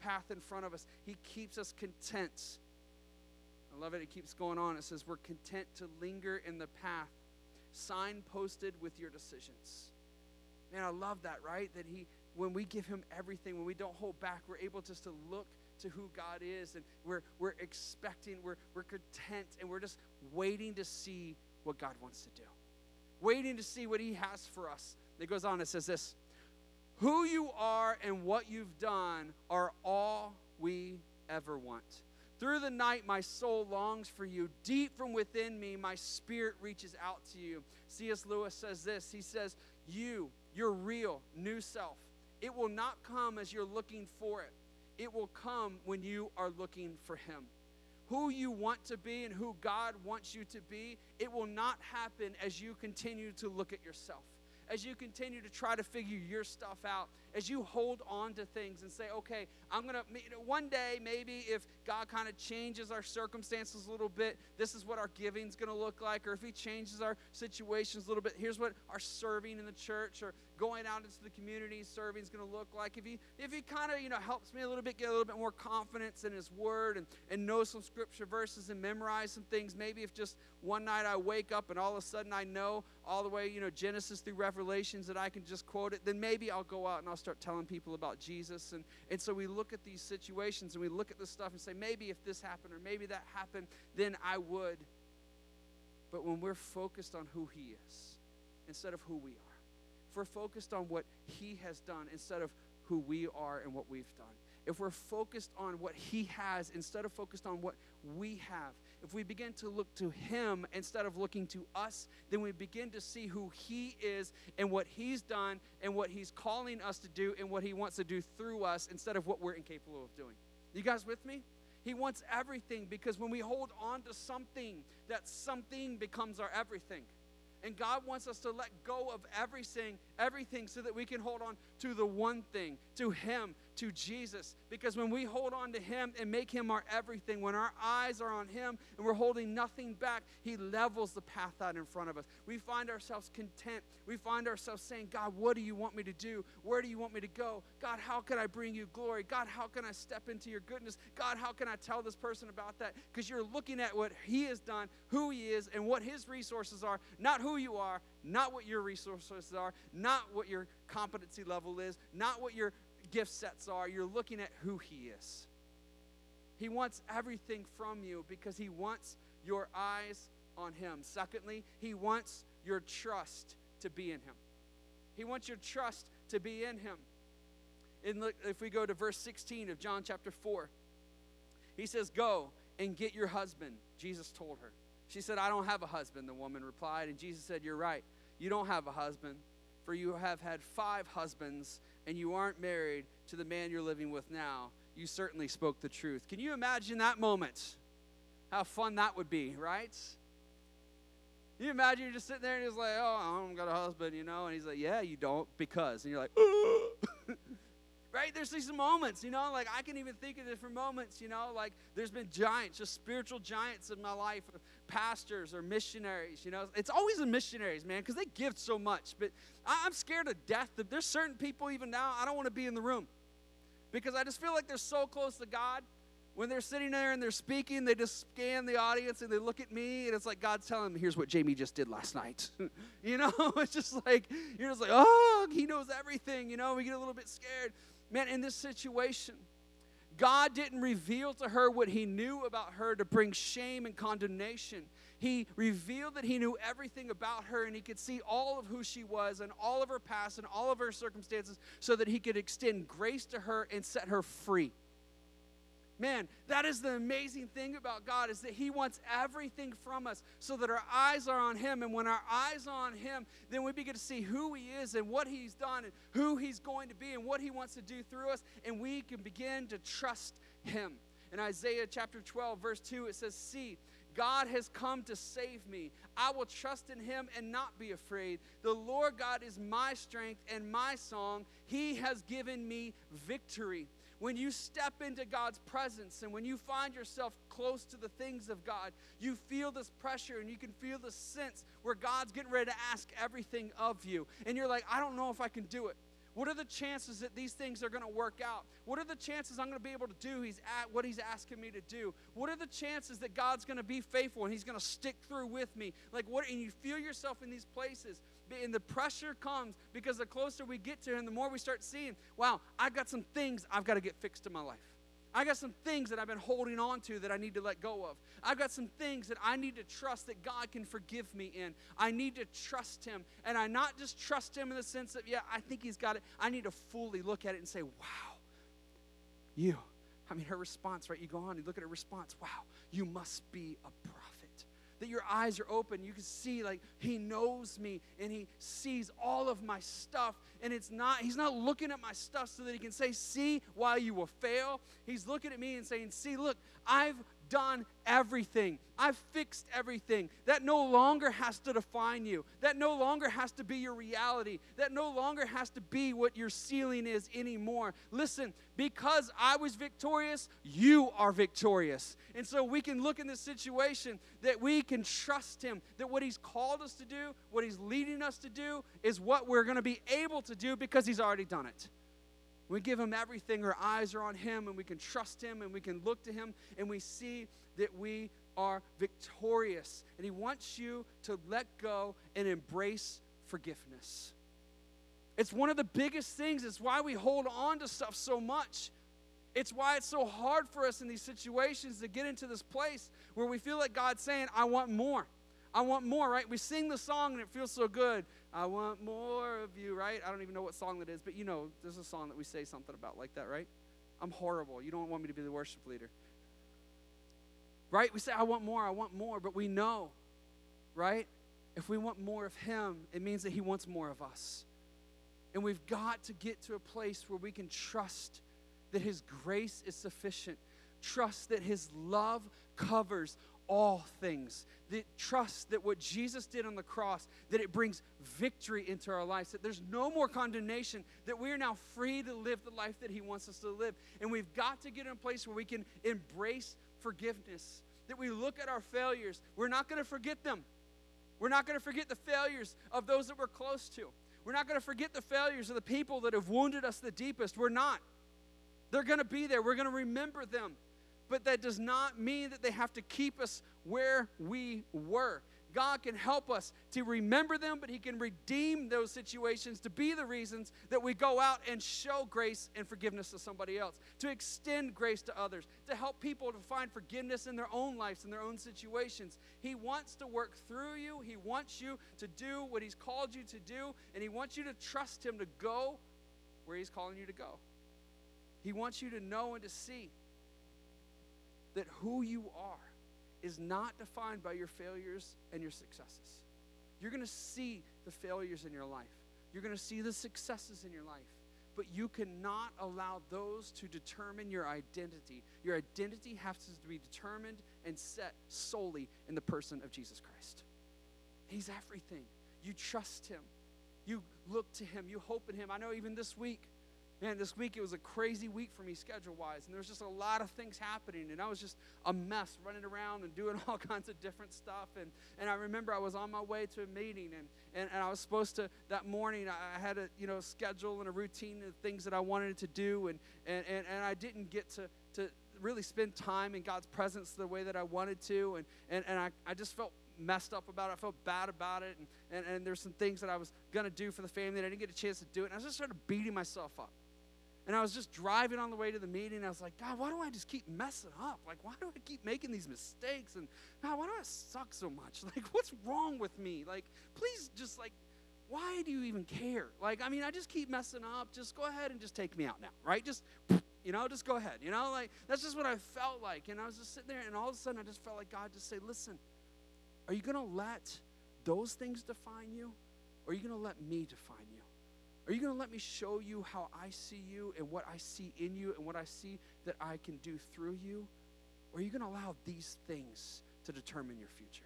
[SPEAKER 1] path in front of us. He keeps us content. I love it. It keeps going on. It says, We're content to linger in the path, signposted with your decisions. Man, I love that, right? That He, when we give Him everything, when we don't hold back, we're able just to look to who God is and we're, we're expecting, we're, we're content, and we're just waiting to see what God wants to do. Waiting to see what He has for us. It goes on, it says this who you are and what you've done are all we ever want. Through the night, my soul longs for you. Deep from within me, my spirit reaches out to you. C.S. Lewis says this He says, You, your real new self, it will not come as you're looking for it, it will come when you are looking for Him. Who you want to be and who God wants you to be, it will not happen as you continue to look at yourself as you continue to try to figure your stuff out, as you hold on to things and say, okay, I'm going to, one day maybe if God kind of changes our circumstances a little bit, this is what our giving's going to look like. Or if He changes our situations a little bit, here's what our serving in the church or going out into the community serving is going to look like. If He, if he kind of, you know, helps me a little bit get a little bit more confidence in His Word and, and know some scripture verses and memorize some things, maybe if just one night I wake up and all of a sudden I know all the way, you know, Genesis through Revelations that I can just quote it, then maybe I'll go out and I'll start telling people about Jesus. And, and so we look at these situations and we look at this stuff and say, maybe if this happened or maybe that happened, then I would. But when we're focused on who He is instead of who we are, if we're focused on what He has done instead of who we are and what we've done, if we're focused on what He has instead of focused on what we have, if we begin to look to Him instead of looking to us, then we begin to see who He is and what He's done and what He's calling us to do and what He wants to do through us instead of what we're incapable of doing. You guys with me? He wants everything because when we hold on to something, that something becomes our everything. And God wants us to let go of everything, everything so that we can hold on to the one thing, to Him, to Jesus. Because when we hold on to Him and make Him our everything, when our eyes are on Him and we're holding nothing back, He levels the path out in front of us. We find ourselves content. We find ourselves saying, God, what do you want me to do? Where do you want me to go? God, how can I bring you glory? God, how can I step into your goodness? God, how can I tell this person about that? Because you're looking at what He has done, who He is, and what His resources are, not who you are, not what your resources are, not what your competency level is, not what your gift sets are. You're looking at who He is. He wants everything from you because He wants your eyes on Him. Secondly, He wants your trust to be in Him. He wants your trust to be in Him. And look, if we go to verse 16 of John chapter 4, He says, Go and get your husband, Jesus told her. She said, I don't have a husband, the woman replied. And Jesus said, You're right. You don't have a husband, for you have had five husbands, and you aren't married to the man you're living with now. You certainly spoke the truth. Can you imagine that moment? How fun that would be, right? You imagine you're just sitting there and he's like, Oh, I don't got a husband, you know? And he's like, Yeah, you don't, because. And you're like, *laughs* right? There's these moments, you know, like I can even think of different moments, you know, like there's been giants, just spiritual giants in my life, pastors or missionaries, you know. It's always the missionaries, man, because they give so much. But I'm scared to death there's certain people even now, I don't want to be in the room because I just feel like they're so close to God. When they're sitting there and they're speaking, they just scan the audience and they look at me, and it's like God's telling me, here's what Jamie just did last night. *laughs* you know, *laughs* it's just like, you're just like, oh, he knows everything. You know, we get a little bit scared. Man, in this situation, God didn't reveal to her what he knew about her to bring shame and condemnation. He revealed that he knew everything about her and he could see all of who she was and all of her past and all of her circumstances so that he could extend grace to her and set her free. Man, that is the amazing thing about God is that he wants everything from us so that our eyes are on him and when our eyes are on him, then we begin to see who he is and what he's done and who he's going to be and what he wants to do through us and we can begin to trust him. In Isaiah chapter 12 verse 2 it says, "See, God has come to save me. I will trust in him and not be afraid. The Lord God is my strength and my song. He has given me victory. When you step into God's presence and when you find yourself close to the things of God, you feel this pressure and you can feel the sense where God's getting ready to ask everything of you. And you're like, I don't know if I can do it. What are the chances that these things are going to work out? What are the chances I'm going to be able to do he's at what he's asking me to do? What are the chances that God's going to be faithful and he's going to stick through with me? Like what and you feel yourself in these places and the pressure comes because the closer we get to him the more we start seeing, wow, I've got some things I've got to get fixed in my life. I got some things that I've been holding on to that I need to let go of. I've got some things that I need to trust that God can forgive me in. I need to trust Him. And I not just trust Him in the sense of, yeah, I think He's got it. I need to fully look at it and say, wow, you. I mean, her response, right? You go on, you look at her response. Wow, you must be a prophet that your eyes are open. You can see like he knows me and he sees all of my stuff. And it's not, he's not looking at my stuff so that he can say, see why you will fail. He's looking at me and saying, see, look, I've done everything. I've fixed everything. That no longer has to define you. That no longer has to be your reality. That no longer has to be what your ceiling is anymore. Listen, because I was victorious, you are victorious. And so we can look in this situation that we can trust Him, that what He's called us to do, what He's leading us to do, is what we're going to be able to do because He's already done it. We give him everything. Our eyes are on him, and we can trust him, and we can look to him, and we see that we are victorious. And he wants you to let go and embrace forgiveness. It's one of the biggest things. It's why we hold on to stuff so much. It's why it's so hard for us in these situations to get into this place where we feel like God's saying, I want more. I want more, right? We sing the song and it feels so good. I want more of you, right? I don't even know what song that is, but you know, there's a song that we say something about like that, right? I'm horrible. You don't want me to be the worship leader. Right? We say, I want more, I want more, but we know, right? If we want more of Him, it means that He wants more of us. And we've got to get to a place where we can trust that His grace is sufficient, trust that His love covers all things. That trust that what Jesus did on the cross, that it brings victory into our lives, that there's no more condemnation, that we are now free to live the life that He wants us to live. And we've got to get in a place where we can embrace forgiveness, that we look at our failures. We're not going to forget them. We're not going to forget the failures of those that we're close to. We're not going to forget the failures of the people that have wounded us the deepest. We're not. They're going to be there. We're going to remember them but that does not mean that they have to keep us where we were. God can help us to remember them, but He can redeem those situations to be the reasons that we go out and show grace and forgiveness to somebody else, to extend grace to others, to help people to find forgiveness in their own lives, in their own situations. He wants to work through you, He wants you to do what He's called you to do, and He wants you to trust Him to go where He's calling you to go. He wants you to know and to see that who you are is not defined by your failures and your successes. You're going to see the failures in your life, you're going to see the successes in your life, but you cannot allow those to determine your identity. Your identity has to be determined and set solely in the person of Jesus Christ. He's everything. You trust Him, you look to Him, you hope in Him. I know even this week, man, this week it was a crazy week for me schedule wise, and there was just a lot of things happening, and I was just a mess running around and doing *laughs* all kinds of different stuff. And, and I remember I was on my way to a meeting, and, and, and I was supposed to, that morning, I had a you know schedule and a routine of things that I wanted to do, and, and, and, and I didn't get to, to really spend time in God's presence the way that I wanted to, and, and, and I, I just felt messed up about it. I felt bad about it. And, and, and there's some things that I was going to do for the family that I didn't get a chance to do it. And I just started beating myself up. And I was just driving on the way to the meeting. I was like, God, why do I just keep messing up? Like, why do I keep making these mistakes? And God, why do I suck so much? *laughs* Like, what's wrong with me? Like, please just like, why do you even care? Like, I mean, I just keep messing up. Just go ahead and just take me out now, right? Just *sniffs* You know, just go ahead. You know, like that's just what I felt like. And I was just sitting there, and all of a sudden, I just felt like God just say, "Listen, are you going to let those things define you, or are you going to let me define you? Are you going to let me show you how I see you and what I see in you and what I see that I can do through you, or are you going to allow these things to determine your future?"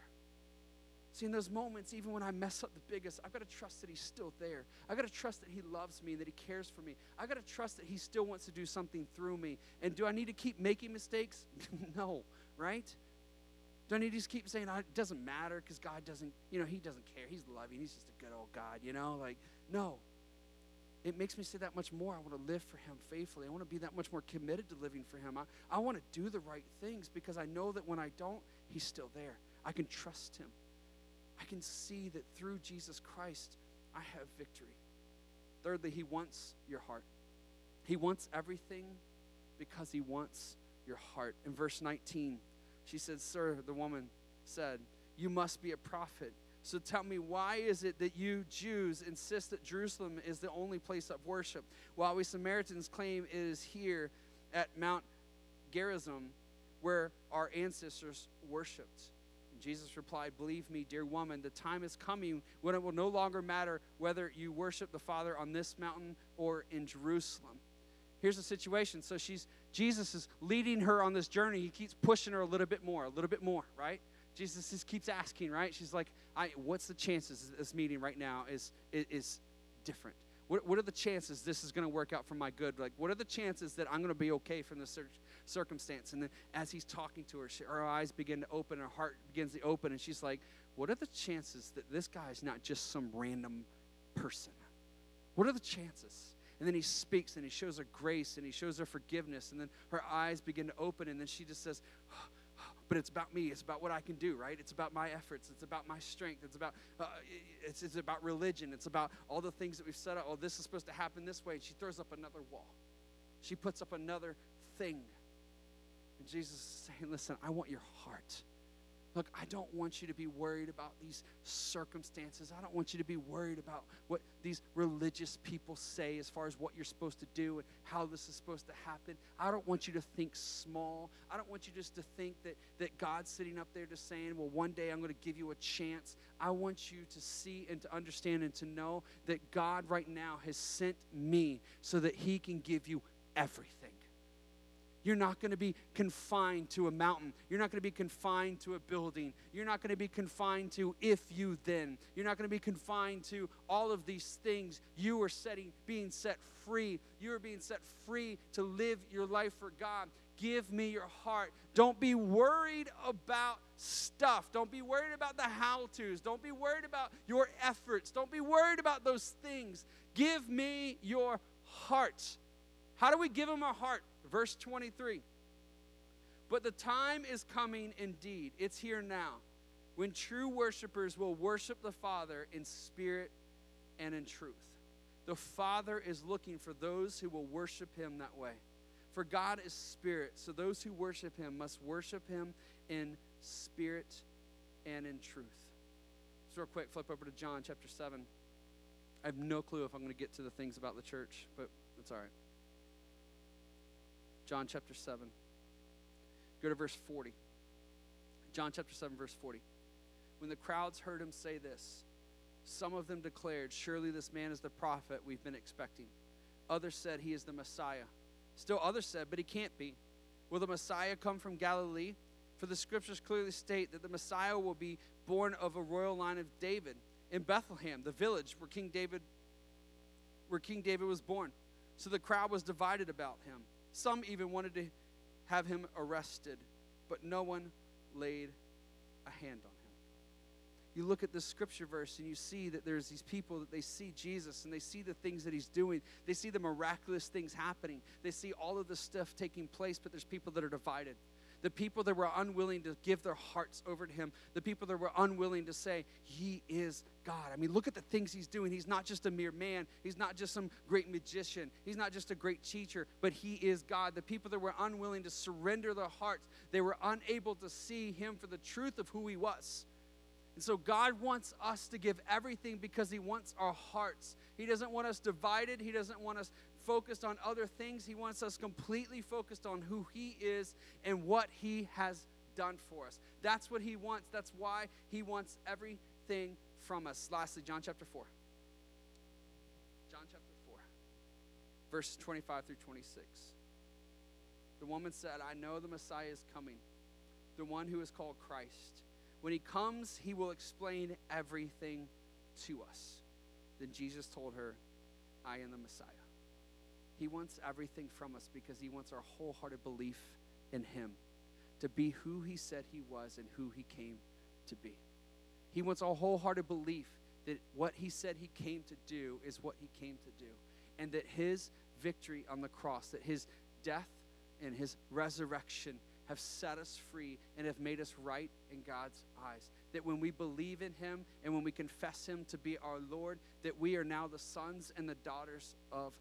[SPEAKER 1] See, in those moments, even when I mess up the biggest, I've got to trust that He's still there. I've got to trust that He loves me, and that He cares for me. I've got to trust that He still wants to do something through me. And do I need to keep making mistakes? *laughs* no, right? Do I need to just keep saying, it doesn't matter because God doesn't, you know, He doesn't care. He's loving. He's just a good old God, you know? Like, no. It makes me say that much more. I want to live for Him faithfully. I want to be that much more committed to living for Him. I, I want to do the right things because I know that when I don't, He's still there. I can trust Him. I can see that through Jesus Christ, I have victory. Thirdly, He wants your heart. He wants everything because He wants your heart. In verse 19, she said, Sir, the woman said, You must be a prophet. So tell me, why is it that you Jews insist that Jerusalem is the only place of worship, while we Samaritans claim it is here at Mount Gerizim where our ancestors worshiped? Jesus replied, Believe me, dear woman, the time is coming when it will no longer matter whether you worship the Father on this mountain or in Jerusalem. Here's the situation. So she's Jesus is leading her on this journey. He keeps pushing her a little bit more, a little bit more, right? Jesus just keeps asking, right? She's like, I, what's the chances this meeting right now is, is, is different? What, what are the chances this is going to work out for my good? Like, what are the chances that I'm going to be okay from this circumstance? And then as he's talking to her, she, her eyes begin to open, her heart begins to open, and she's like, what are the chances that this guy is not just some random person? What are the chances? And then he speaks and he shows her grace and he shows her forgiveness. And then her eyes begin to open. And then she just says, but it's about me. It's about what I can do, right? It's about my efforts. It's about my strength. It's about uh, it's, it's about religion. It's about all the things that we've set up. Oh, this is supposed to happen this way. And she throws up another wall. She puts up another thing. And Jesus is saying, listen, I want your heart. Look, I don't want you to be worried about these circumstances. I don't want you to be worried about what these religious people say as far as what you're supposed to do and how this is supposed to happen. I don't want you to think small. I don't want you just to think that, that God's sitting up there just saying, well, one day I'm going to give you a chance. I want you to see and to understand and to know that God right now has sent me so that He can give you everything. You're not going to be confined to a mountain. You're not going to be confined to a building. You're not going to be confined to if you then. You're not going to be confined to all of these things. You are setting, being set free. You are being set free to live your life for God. Give me your heart. Don't be worried about stuff. Don't be worried about the how to's. Don't be worried about your efforts. Don't be worried about those things. Give me your heart. How do we give him our heart? Verse 23. But the time is coming indeed, it's here now, when true worshipers will worship the Father in spirit and in truth. The Father is looking for those who will worship him that way. For God is spirit, so those who worship him must worship him in spirit and in truth. So, real quick, flip over to John chapter 7. I have no clue if I'm going to get to the things about the church, but it's all right. John chapter 7. Go to verse 40. John chapter 7, verse 40. When the crowds heard him say this, some of them declared, Surely this man is the prophet we've been expecting. Others said, He is the Messiah. Still others said, But he can't be. Will the Messiah come from Galilee? For the scriptures clearly state that the Messiah will be born of a royal line of David in Bethlehem, the village where King David where King David was born. So the crowd was divided about him. Some even wanted to have him arrested, but no one laid a hand on him. You look at this scripture verse and you see that there's these people that they see Jesus and they see the things that he's doing. They see the miraculous things happening. They see all of the stuff taking place, but there's people that are divided the people that were unwilling to give their hearts over to him, the people that were unwilling to say, He is God. I mean, look at the things he's doing. He's not just a mere man, he's not just some great magician, he's not just a great teacher, but he is God. The people that were unwilling to surrender their hearts, they were unable to see him for the truth of who he was. And so God wants us to give everything because He wants our hearts. He doesn't want us divided. He doesn't want us focused on other things. He wants us completely focused on who He is and what He has done for us. That's what He wants. That's why He wants everything from us. Lastly, John chapter 4. John chapter 4, verses 25 through 26. The woman said, I know the Messiah is coming, the one who is called Christ. When he comes, he will explain everything to us. Then Jesus told her, I am the Messiah. He wants everything from us because he wants our wholehearted belief in him to be who he said he was and who he came to be. He wants our wholehearted belief that what he said he came to do is what he came to do, and that his victory on the cross, that his death and his resurrection have set us free and have made us right in God's eyes. That when we believe in him and when we confess him to be our Lord, that we are now the sons and the daughters of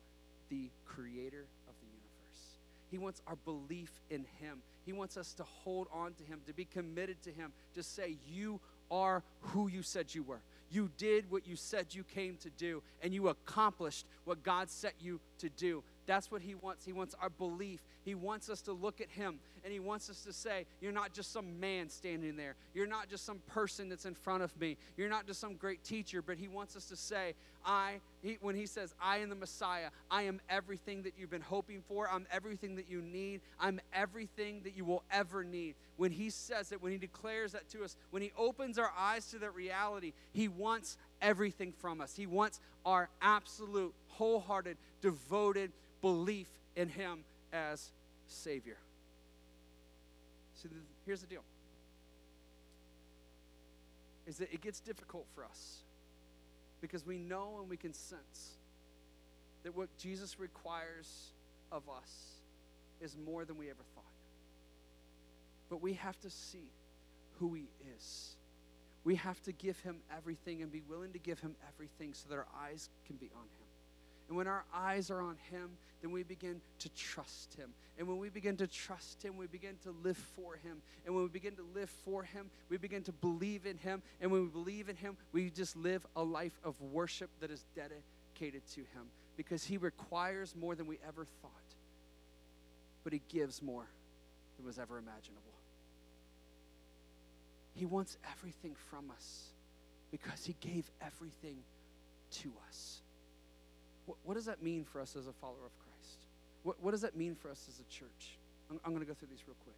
[SPEAKER 1] the creator of the universe. He wants our belief in him. He wants us to hold on to him, to be committed to him, to say, You are who you said you were. You did what you said you came to do, and you accomplished what God set you to do. That's what He wants. He wants our belief. He wants us to look at Him and He wants us to say, You're not just some man standing there. You're not just some person that's in front of me. You're not just some great teacher, but He wants us to say, I, he, when He says, I am the Messiah, I am everything that you've been hoping for. I'm everything that you need. I'm everything that you will ever need. When He says it, when He declares that to us, when He opens our eyes to that reality, He wants everything from us. He wants our absolute, wholehearted, devoted, belief in Him as Savior. See, the, here's the deal is that it gets difficult for us because we know and we can sense that what Jesus requires of us is more than we ever thought. But we have to see who He is. We have to give Him everything and be willing to give Him everything so that our eyes can be on Him. And when our eyes are on Him, then we begin to trust Him. And when we begin to trust Him, we begin to live for Him. And when we begin to live for Him, we begin to believe in Him. And when we believe in Him, we just live a life of worship that is dedicated to Him because He requires more than we ever thought, but He gives more than was ever imaginable. He wants everything from us because He gave everything to us. What, what, does that mean for us as a follower of Christ? What, what does that mean for us as a church? I'm, I'm going to go through these real quick.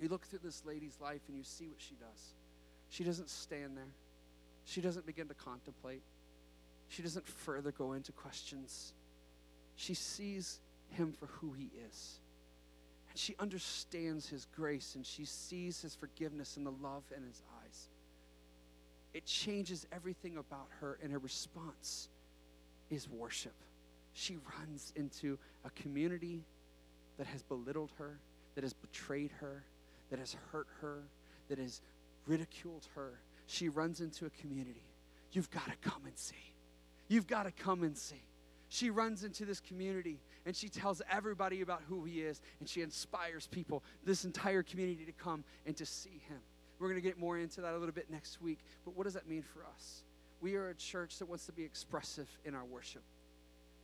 [SPEAKER 1] You look through this lady's life and you see what she does. She doesn't stand there, she doesn't begin to contemplate, she doesn't further go into questions. She sees him for who he is. And she understands his grace and she sees his forgiveness and the love in his eyes. It changes everything about her and her response is worship. She runs into a community that has belittled her, that has betrayed her, that has hurt her, that has ridiculed her. She runs into a community. You've got to come and see. You've got to come and see. She runs into this community and she tells everybody about who he is and she inspires people, this entire community, to come and to see him. We're going to get more into that a little bit next week. But what does that mean for us? We are a church that wants to be expressive in our worship.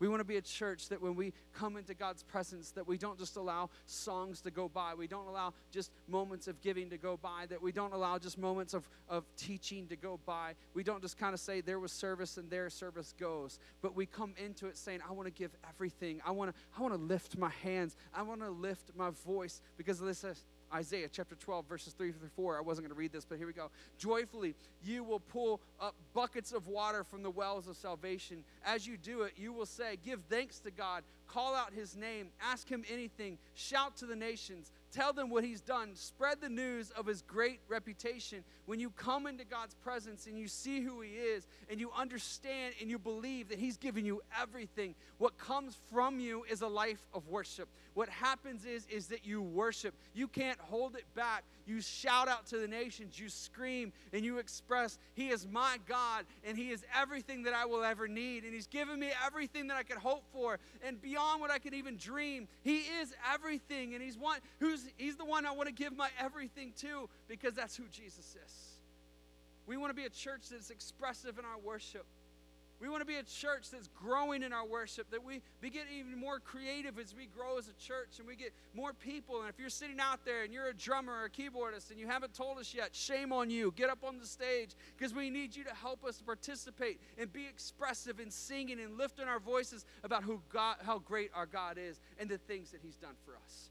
[SPEAKER 1] We want to be a church that when we come into God's presence, that we don't just allow songs to go by. We don't allow just moments of giving to go by. That we don't allow just moments of, of teaching to go by. We don't just kind of say there was service and there service goes. But we come into it saying, I want to give everything. I want to, I want to lift my hands. I want to lift my voice because this is Isaiah chapter 12, verses 3 through 4. I wasn't going to read this, but here we go. Joyfully, you will pull up buckets of water from the wells of salvation. As you do it, you will say, Give thanks to God, call out his name, ask him anything, shout to the nations, tell them what he's done, spread the news of his great reputation. When you come into God's presence and you see who he is, and you understand and you believe that he's given you everything, what comes from you is a life of worship. What happens is, is that you worship. You can't hold it back. You shout out to the nations, you scream, and you express, He is my God, and He is everything that I will ever need. And He's given me everything that I could hope for, and beyond what I could even dream. He is everything, and He's one who's He's the one I want to give my everything to, because that's who Jesus is. We want to be a church that's expressive in our worship. We want to be a church that's growing in our worship, that we, we get even more creative as we grow as a church and we get more people. And if you're sitting out there and you're a drummer or a keyboardist and you haven't told us yet, shame on you. Get up on the stage because we need you to help us participate and be expressive in singing and lifting our voices about who God, how great our God is and the things that He's done for us.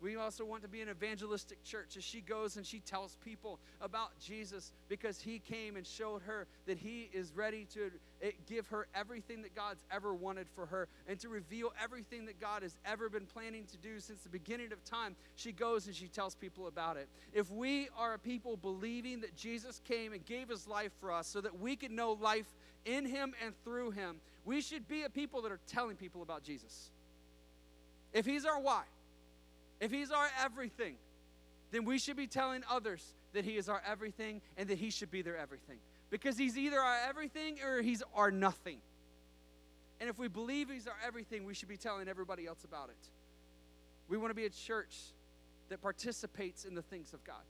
[SPEAKER 1] We also want to be an evangelistic church as she goes and she tells people about Jesus because he came and showed her that he is ready to eh, give her everything that God's ever wanted for her and to reveal everything that God has ever been planning to do since the beginning of time. She goes and she tells people about it. If we are a people believing that Jesus came and gave his life for us so that we could know life in him and through him, we should be a people that are telling people about Jesus. If he's our why, if He's our everything, then we should be telling others that He is our everything and that He should be their everything. Because He's either our everything or He's our nothing. And if we believe He's our everything, we should be telling everybody else about it. We want to be a church that participates in the things of God.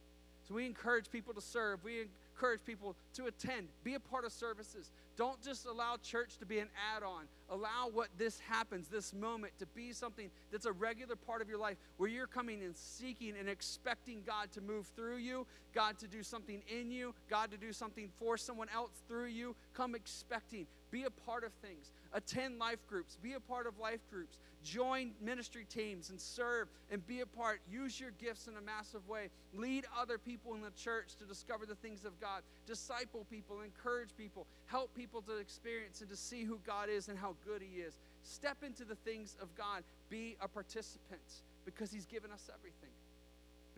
[SPEAKER 1] So we encourage people to serve. We encourage people to attend, be a part of services. Don't just allow church to be an add on. Allow what this happens, this moment, to be something that's a regular part of your life where you're coming and seeking and expecting God to move through you, God to do something in you, God to do something for someone else through you. Come expecting. Be a part of things. Attend life groups. Be a part of life groups. Join ministry teams and serve and be a part. Use your gifts in a massive way. Lead other people in the church to discover the things of God. Disciple people, encourage people, help people to experience and to see who God is and how good He is. Step into the things of God. Be a participant because He's given us everything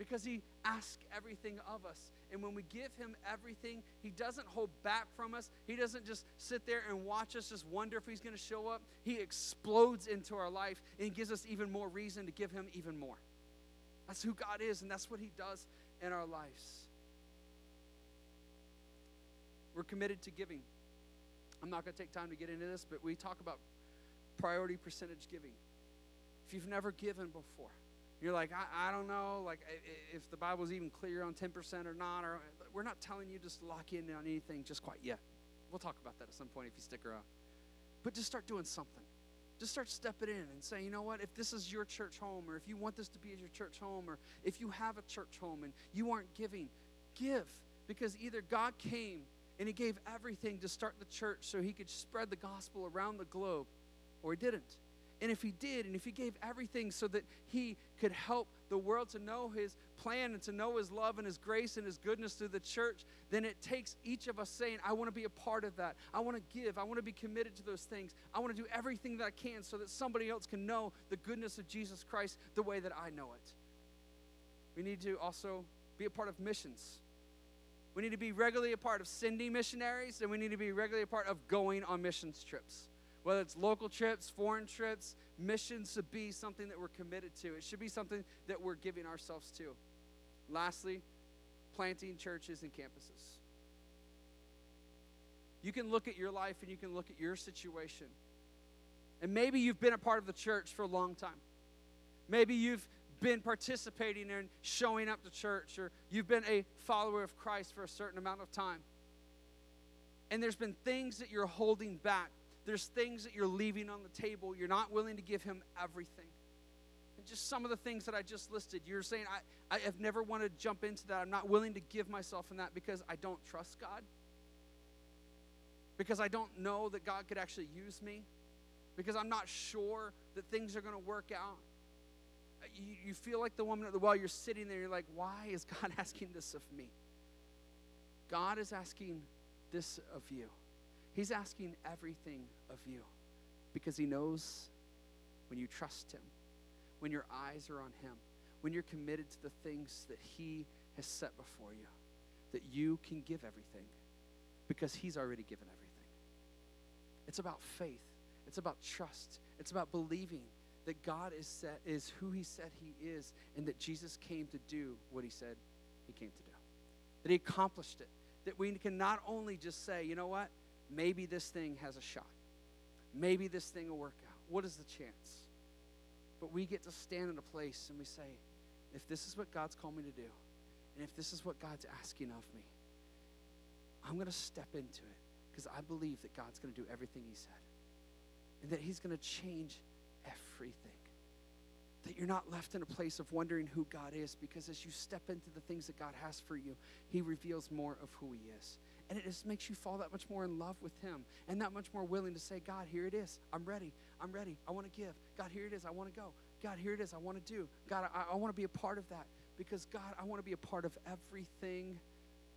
[SPEAKER 1] because he asks everything of us. And when we give him everything, he doesn't hold back from us. He doesn't just sit there and watch us, just wonder if he's going to show up. He explodes into our life and he gives us even more reason to give him even more. That's who God is, and that's what he does in our lives. We're committed to giving. I'm not going to take time to get into this, but we talk about priority percentage giving. If you've never given before, you're like, I, I don't know, like if the Bible's even clear on 10% or not, or we're not telling you just lock in on anything just quite yet. We'll talk about that at some point if you stick around. But just start doing something. Just start stepping in and say, you know what, if this is your church home, or if you want this to be your church home, or if you have a church home and you aren't giving, give. Because either God came and He gave everything to start the church so He could spread the gospel around the globe, or He didn't. And if he did, and if he gave everything so that he could help the world to know his plan and to know his love and his grace and his goodness through the church, then it takes each of us saying, I want to be a part of that. I want to give. I want to be committed to those things. I want to do everything that I can so that somebody else can know the goodness of Jesus Christ the way that I know it. We need to also be a part of missions. We need to be regularly a part of sending missionaries, and we need to be regularly a part of going on missions trips whether it's local trips, foreign trips, missions should be something that we're committed to. It should be something that we're giving ourselves to. Lastly, planting churches and campuses. You can look at your life and you can look at your situation. And maybe you've been a part of the church for a long time. Maybe you've been participating and showing up to church, or you've been a follower of Christ for a certain amount of time. And there's been things that you're holding back there's things that you're leaving on the table. You're not willing to give Him everything. And just some of the things that I just listed, you're saying, I, I have never wanted to jump into that. I'm not willing to give myself in that because I don't trust God. Because I don't know that God could actually use me. Because I'm not sure that things are going to work out. Uh, you, you feel like the woman at the well, you're sitting there, you're like, why is God *laughs* asking this of me? God is asking this of you. He's asking everything of you because He knows when you trust Him, when your eyes are on Him, when you're committed to the things that He has set before you, that you can give everything because He's already given everything. It's about faith, it's about trust, it's about believing that God is, set, is who He said He is and that Jesus came to do what He said He came to do, that He accomplished it. That we can not only just say, you know what? Maybe this thing has a shot. Maybe this thing will work out. What is the chance? But we get to stand in a place and we say, if this is what God's called me to do, and if this is what God's asking of me, I'm going to step into it because I believe that God's going to do everything He said and that He's going to change everything. That you're not left in a place of wondering who God is because as you step into the things that God has for you, He reveals more of who He is. And it just makes you fall that much more in love with Him and that much more willing to say, God, here it is. I'm ready. I'm ready. I want to give. God, here it is. I want to go. God, here it is. I want to do. God, I, I want to be a part of that because, God, I want to be a part of everything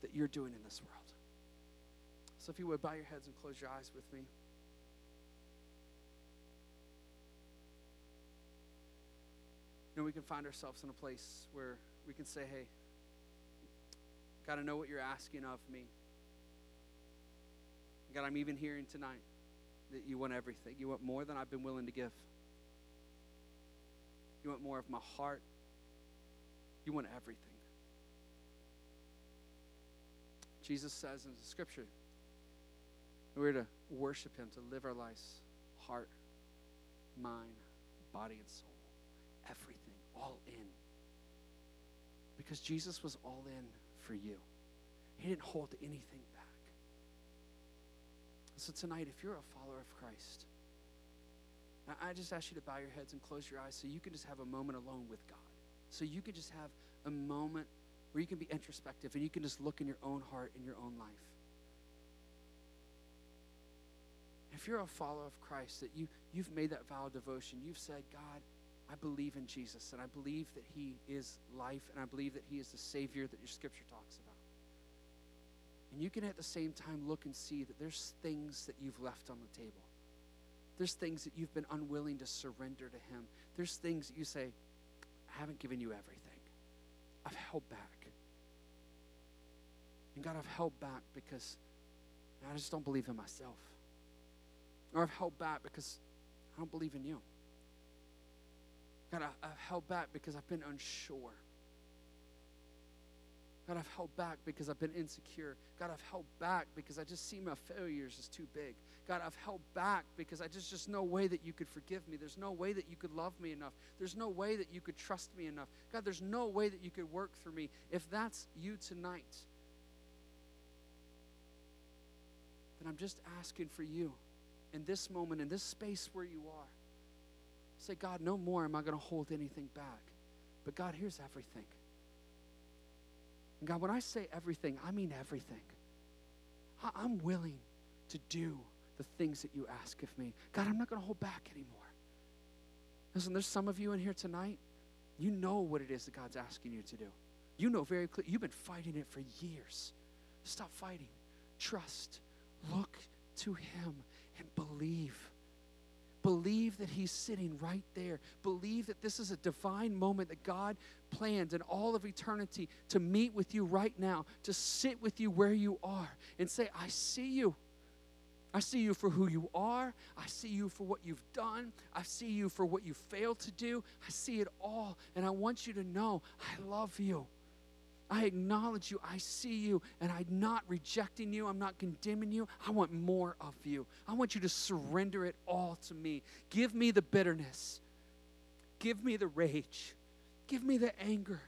[SPEAKER 1] that you're doing in this world. So if you would, bow your heads and close your eyes with me. You know, we can find ourselves in a place where we can say, hey, God, I know what you're asking of me. God, I'm even hearing tonight that you want everything. You want more than I've been willing to give. You want more of my heart. You want everything. Jesus says in the scripture, we're to worship him, to live our lives, heart, mind, body, and soul. Everything, all in. Because Jesus was all in for you. He didn't hold anything back. So tonight, if you're a follower of Christ, I just ask you to bow your heads and close your eyes so you can just have a moment alone with God. So you can just have a moment where you can be introspective and you can just look in your own heart in your own life. If you're a follower of Christ, that you, you've made that vow of devotion, you've said, God, I believe in Jesus and I believe that He is life and I believe that He is the Savior that your scripture talks about. And you can at the same time look and see that there's things that you've left on the table. There's things that you've been unwilling to surrender to Him. There's things that you say, I haven't given you everything. I've held back. And God, I've held back because I just don't believe in myself. Or I've held back because I don't believe in you. God, I, have held back because I've been unsure. God, I've held back because I've been insecure. God, I've held back because I just see my failures as too big. God, I've held back because I just just no way that you could forgive me. There's no way that you could love me enough. There's no way that you could trust me enough. God, there's no way that you could work through me. If that's you tonight, then I'm just asking for you in this moment, in this space where you are. Say, God, no more am I going to hold anything back. But God, here's everything. And God, when I say everything, I mean everything. I'm willing to do the things that you ask of me. God, I'm not going to hold back anymore. Listen, there's some of you in here tonight, you know what it is that God's asking you to do. You know very clearly, you've been fighting it for years. Stop fighting. Trust. Look to Him and believe. Believe that He's sitting right there. Believe that this is a divine moment that God planned in all of eternity to meet with you right now, to sit with you where you are and say, I see you. I see you for who you are. I see you for what you've done. I see you for what you failed to do. I see it all. And I want you to know I love you. I acknowledge you. I see you. And I'm not rejecting you. I'm not condemning you. I want more of you. I want you to surrender it all to me. Give me the bitterness. Give me the rage. Give me the anger.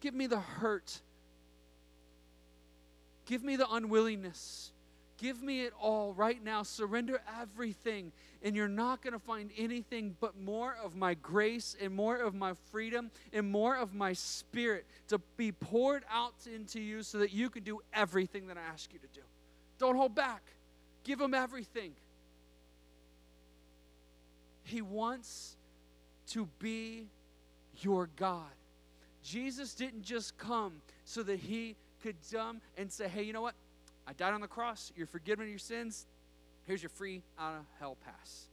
[SPEAKER 1] Give me the hurt. Give me the unwillingness. Give me it all right now. Surrender everything. And you're not going to find anything but more of my grace and more of my freedom and more of my spirit to be poured out into you so that you can do everything that I ask you to do. Don't hold back. Give him everything. He wants to be your God. Jesus didn't just come so that he could come and say, hey, you know what? I died on the cross. You're forgiven of your sins. Here's your free out of hell pass.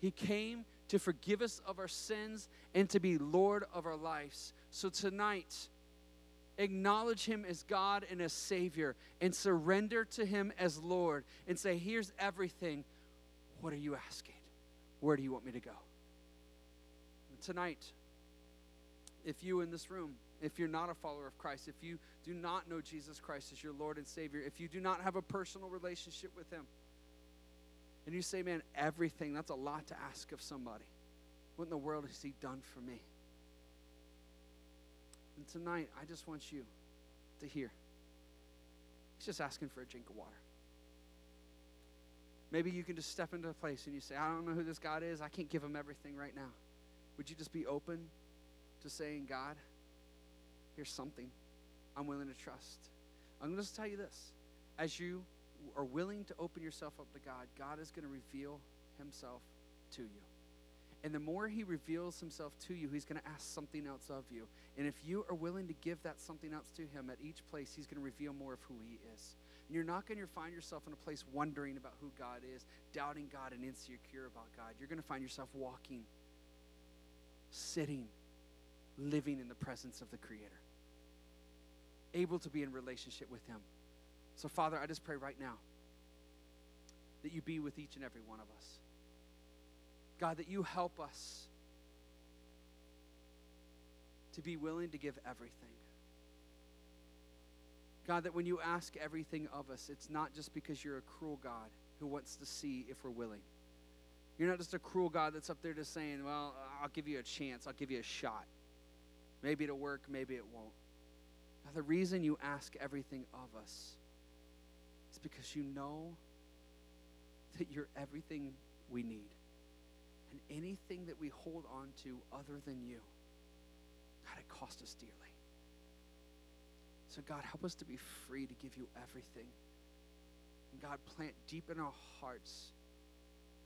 [SPEAKER 1] He came to forgive us of our sins and to be Lord of our lives. So tonight, acknowledge Him as God and as Savior and surrender to Him as Lord and say, Here's everything. What are you asking? Where do you want me to go? And tonight, if you in this room, if you're not a follower of Christ, if you do not know Jesus Christ as your Lord and Savior, if you do not have a personal relationship with Him, and you say, man, everything, that's a lot to ask of somebody. What in the world has He done for me? And tonight, I just want you to hear. He's just asking for a drink of water. Maybe you can just step into a place and you say, I don't know who this God is. I can't give him everything right now. Would you just be open to saying, God, here's something I'm willing to trust? I'm going to tell you this. As you are willing to open yourself up to God, God is going to reveal himself to you. And the more he reveals himself to you, he's going to ask something else of you. And if you are willing to give that something else to him at each place, he's going to reveal more of who he is. And you're not going to find yourself in a place wondering about who God is, doubting God, and insecure about God. You're going to find yourself walking, sitting, living in the presence of the Creator, able to be in relationship with him. So, Father, I just pray right now that you be with each and every one of us. God, that you help us to be willing to give everything. God, that when you ask everything of us, it's not just because you're a cruel God who wants to see if we're willing. You're not just a cruel God that's up there just saying, Well, I'll give you a chance, I'll give you a shot. Maybe it'll work, maybe it won't. Now, the reason you ask everything of us is because you know that you're everything we need. And anything that we hold on to other than you, God, it cost us dearly. So, God, help us to be free to give you everything. And God, plant deep in our hearts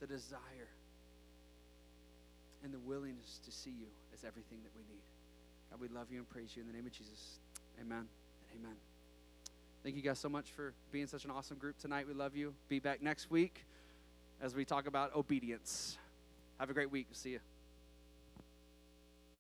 [SPEAKER 1] the desire and the willingness to see you as everything that we need. God, we love you and praise you in the name of Jesus. Amen and amen. Thank you guys so much for being such an awesome group tonight. We love you. Be back next week as we talk about obedience. Have a great week. See you.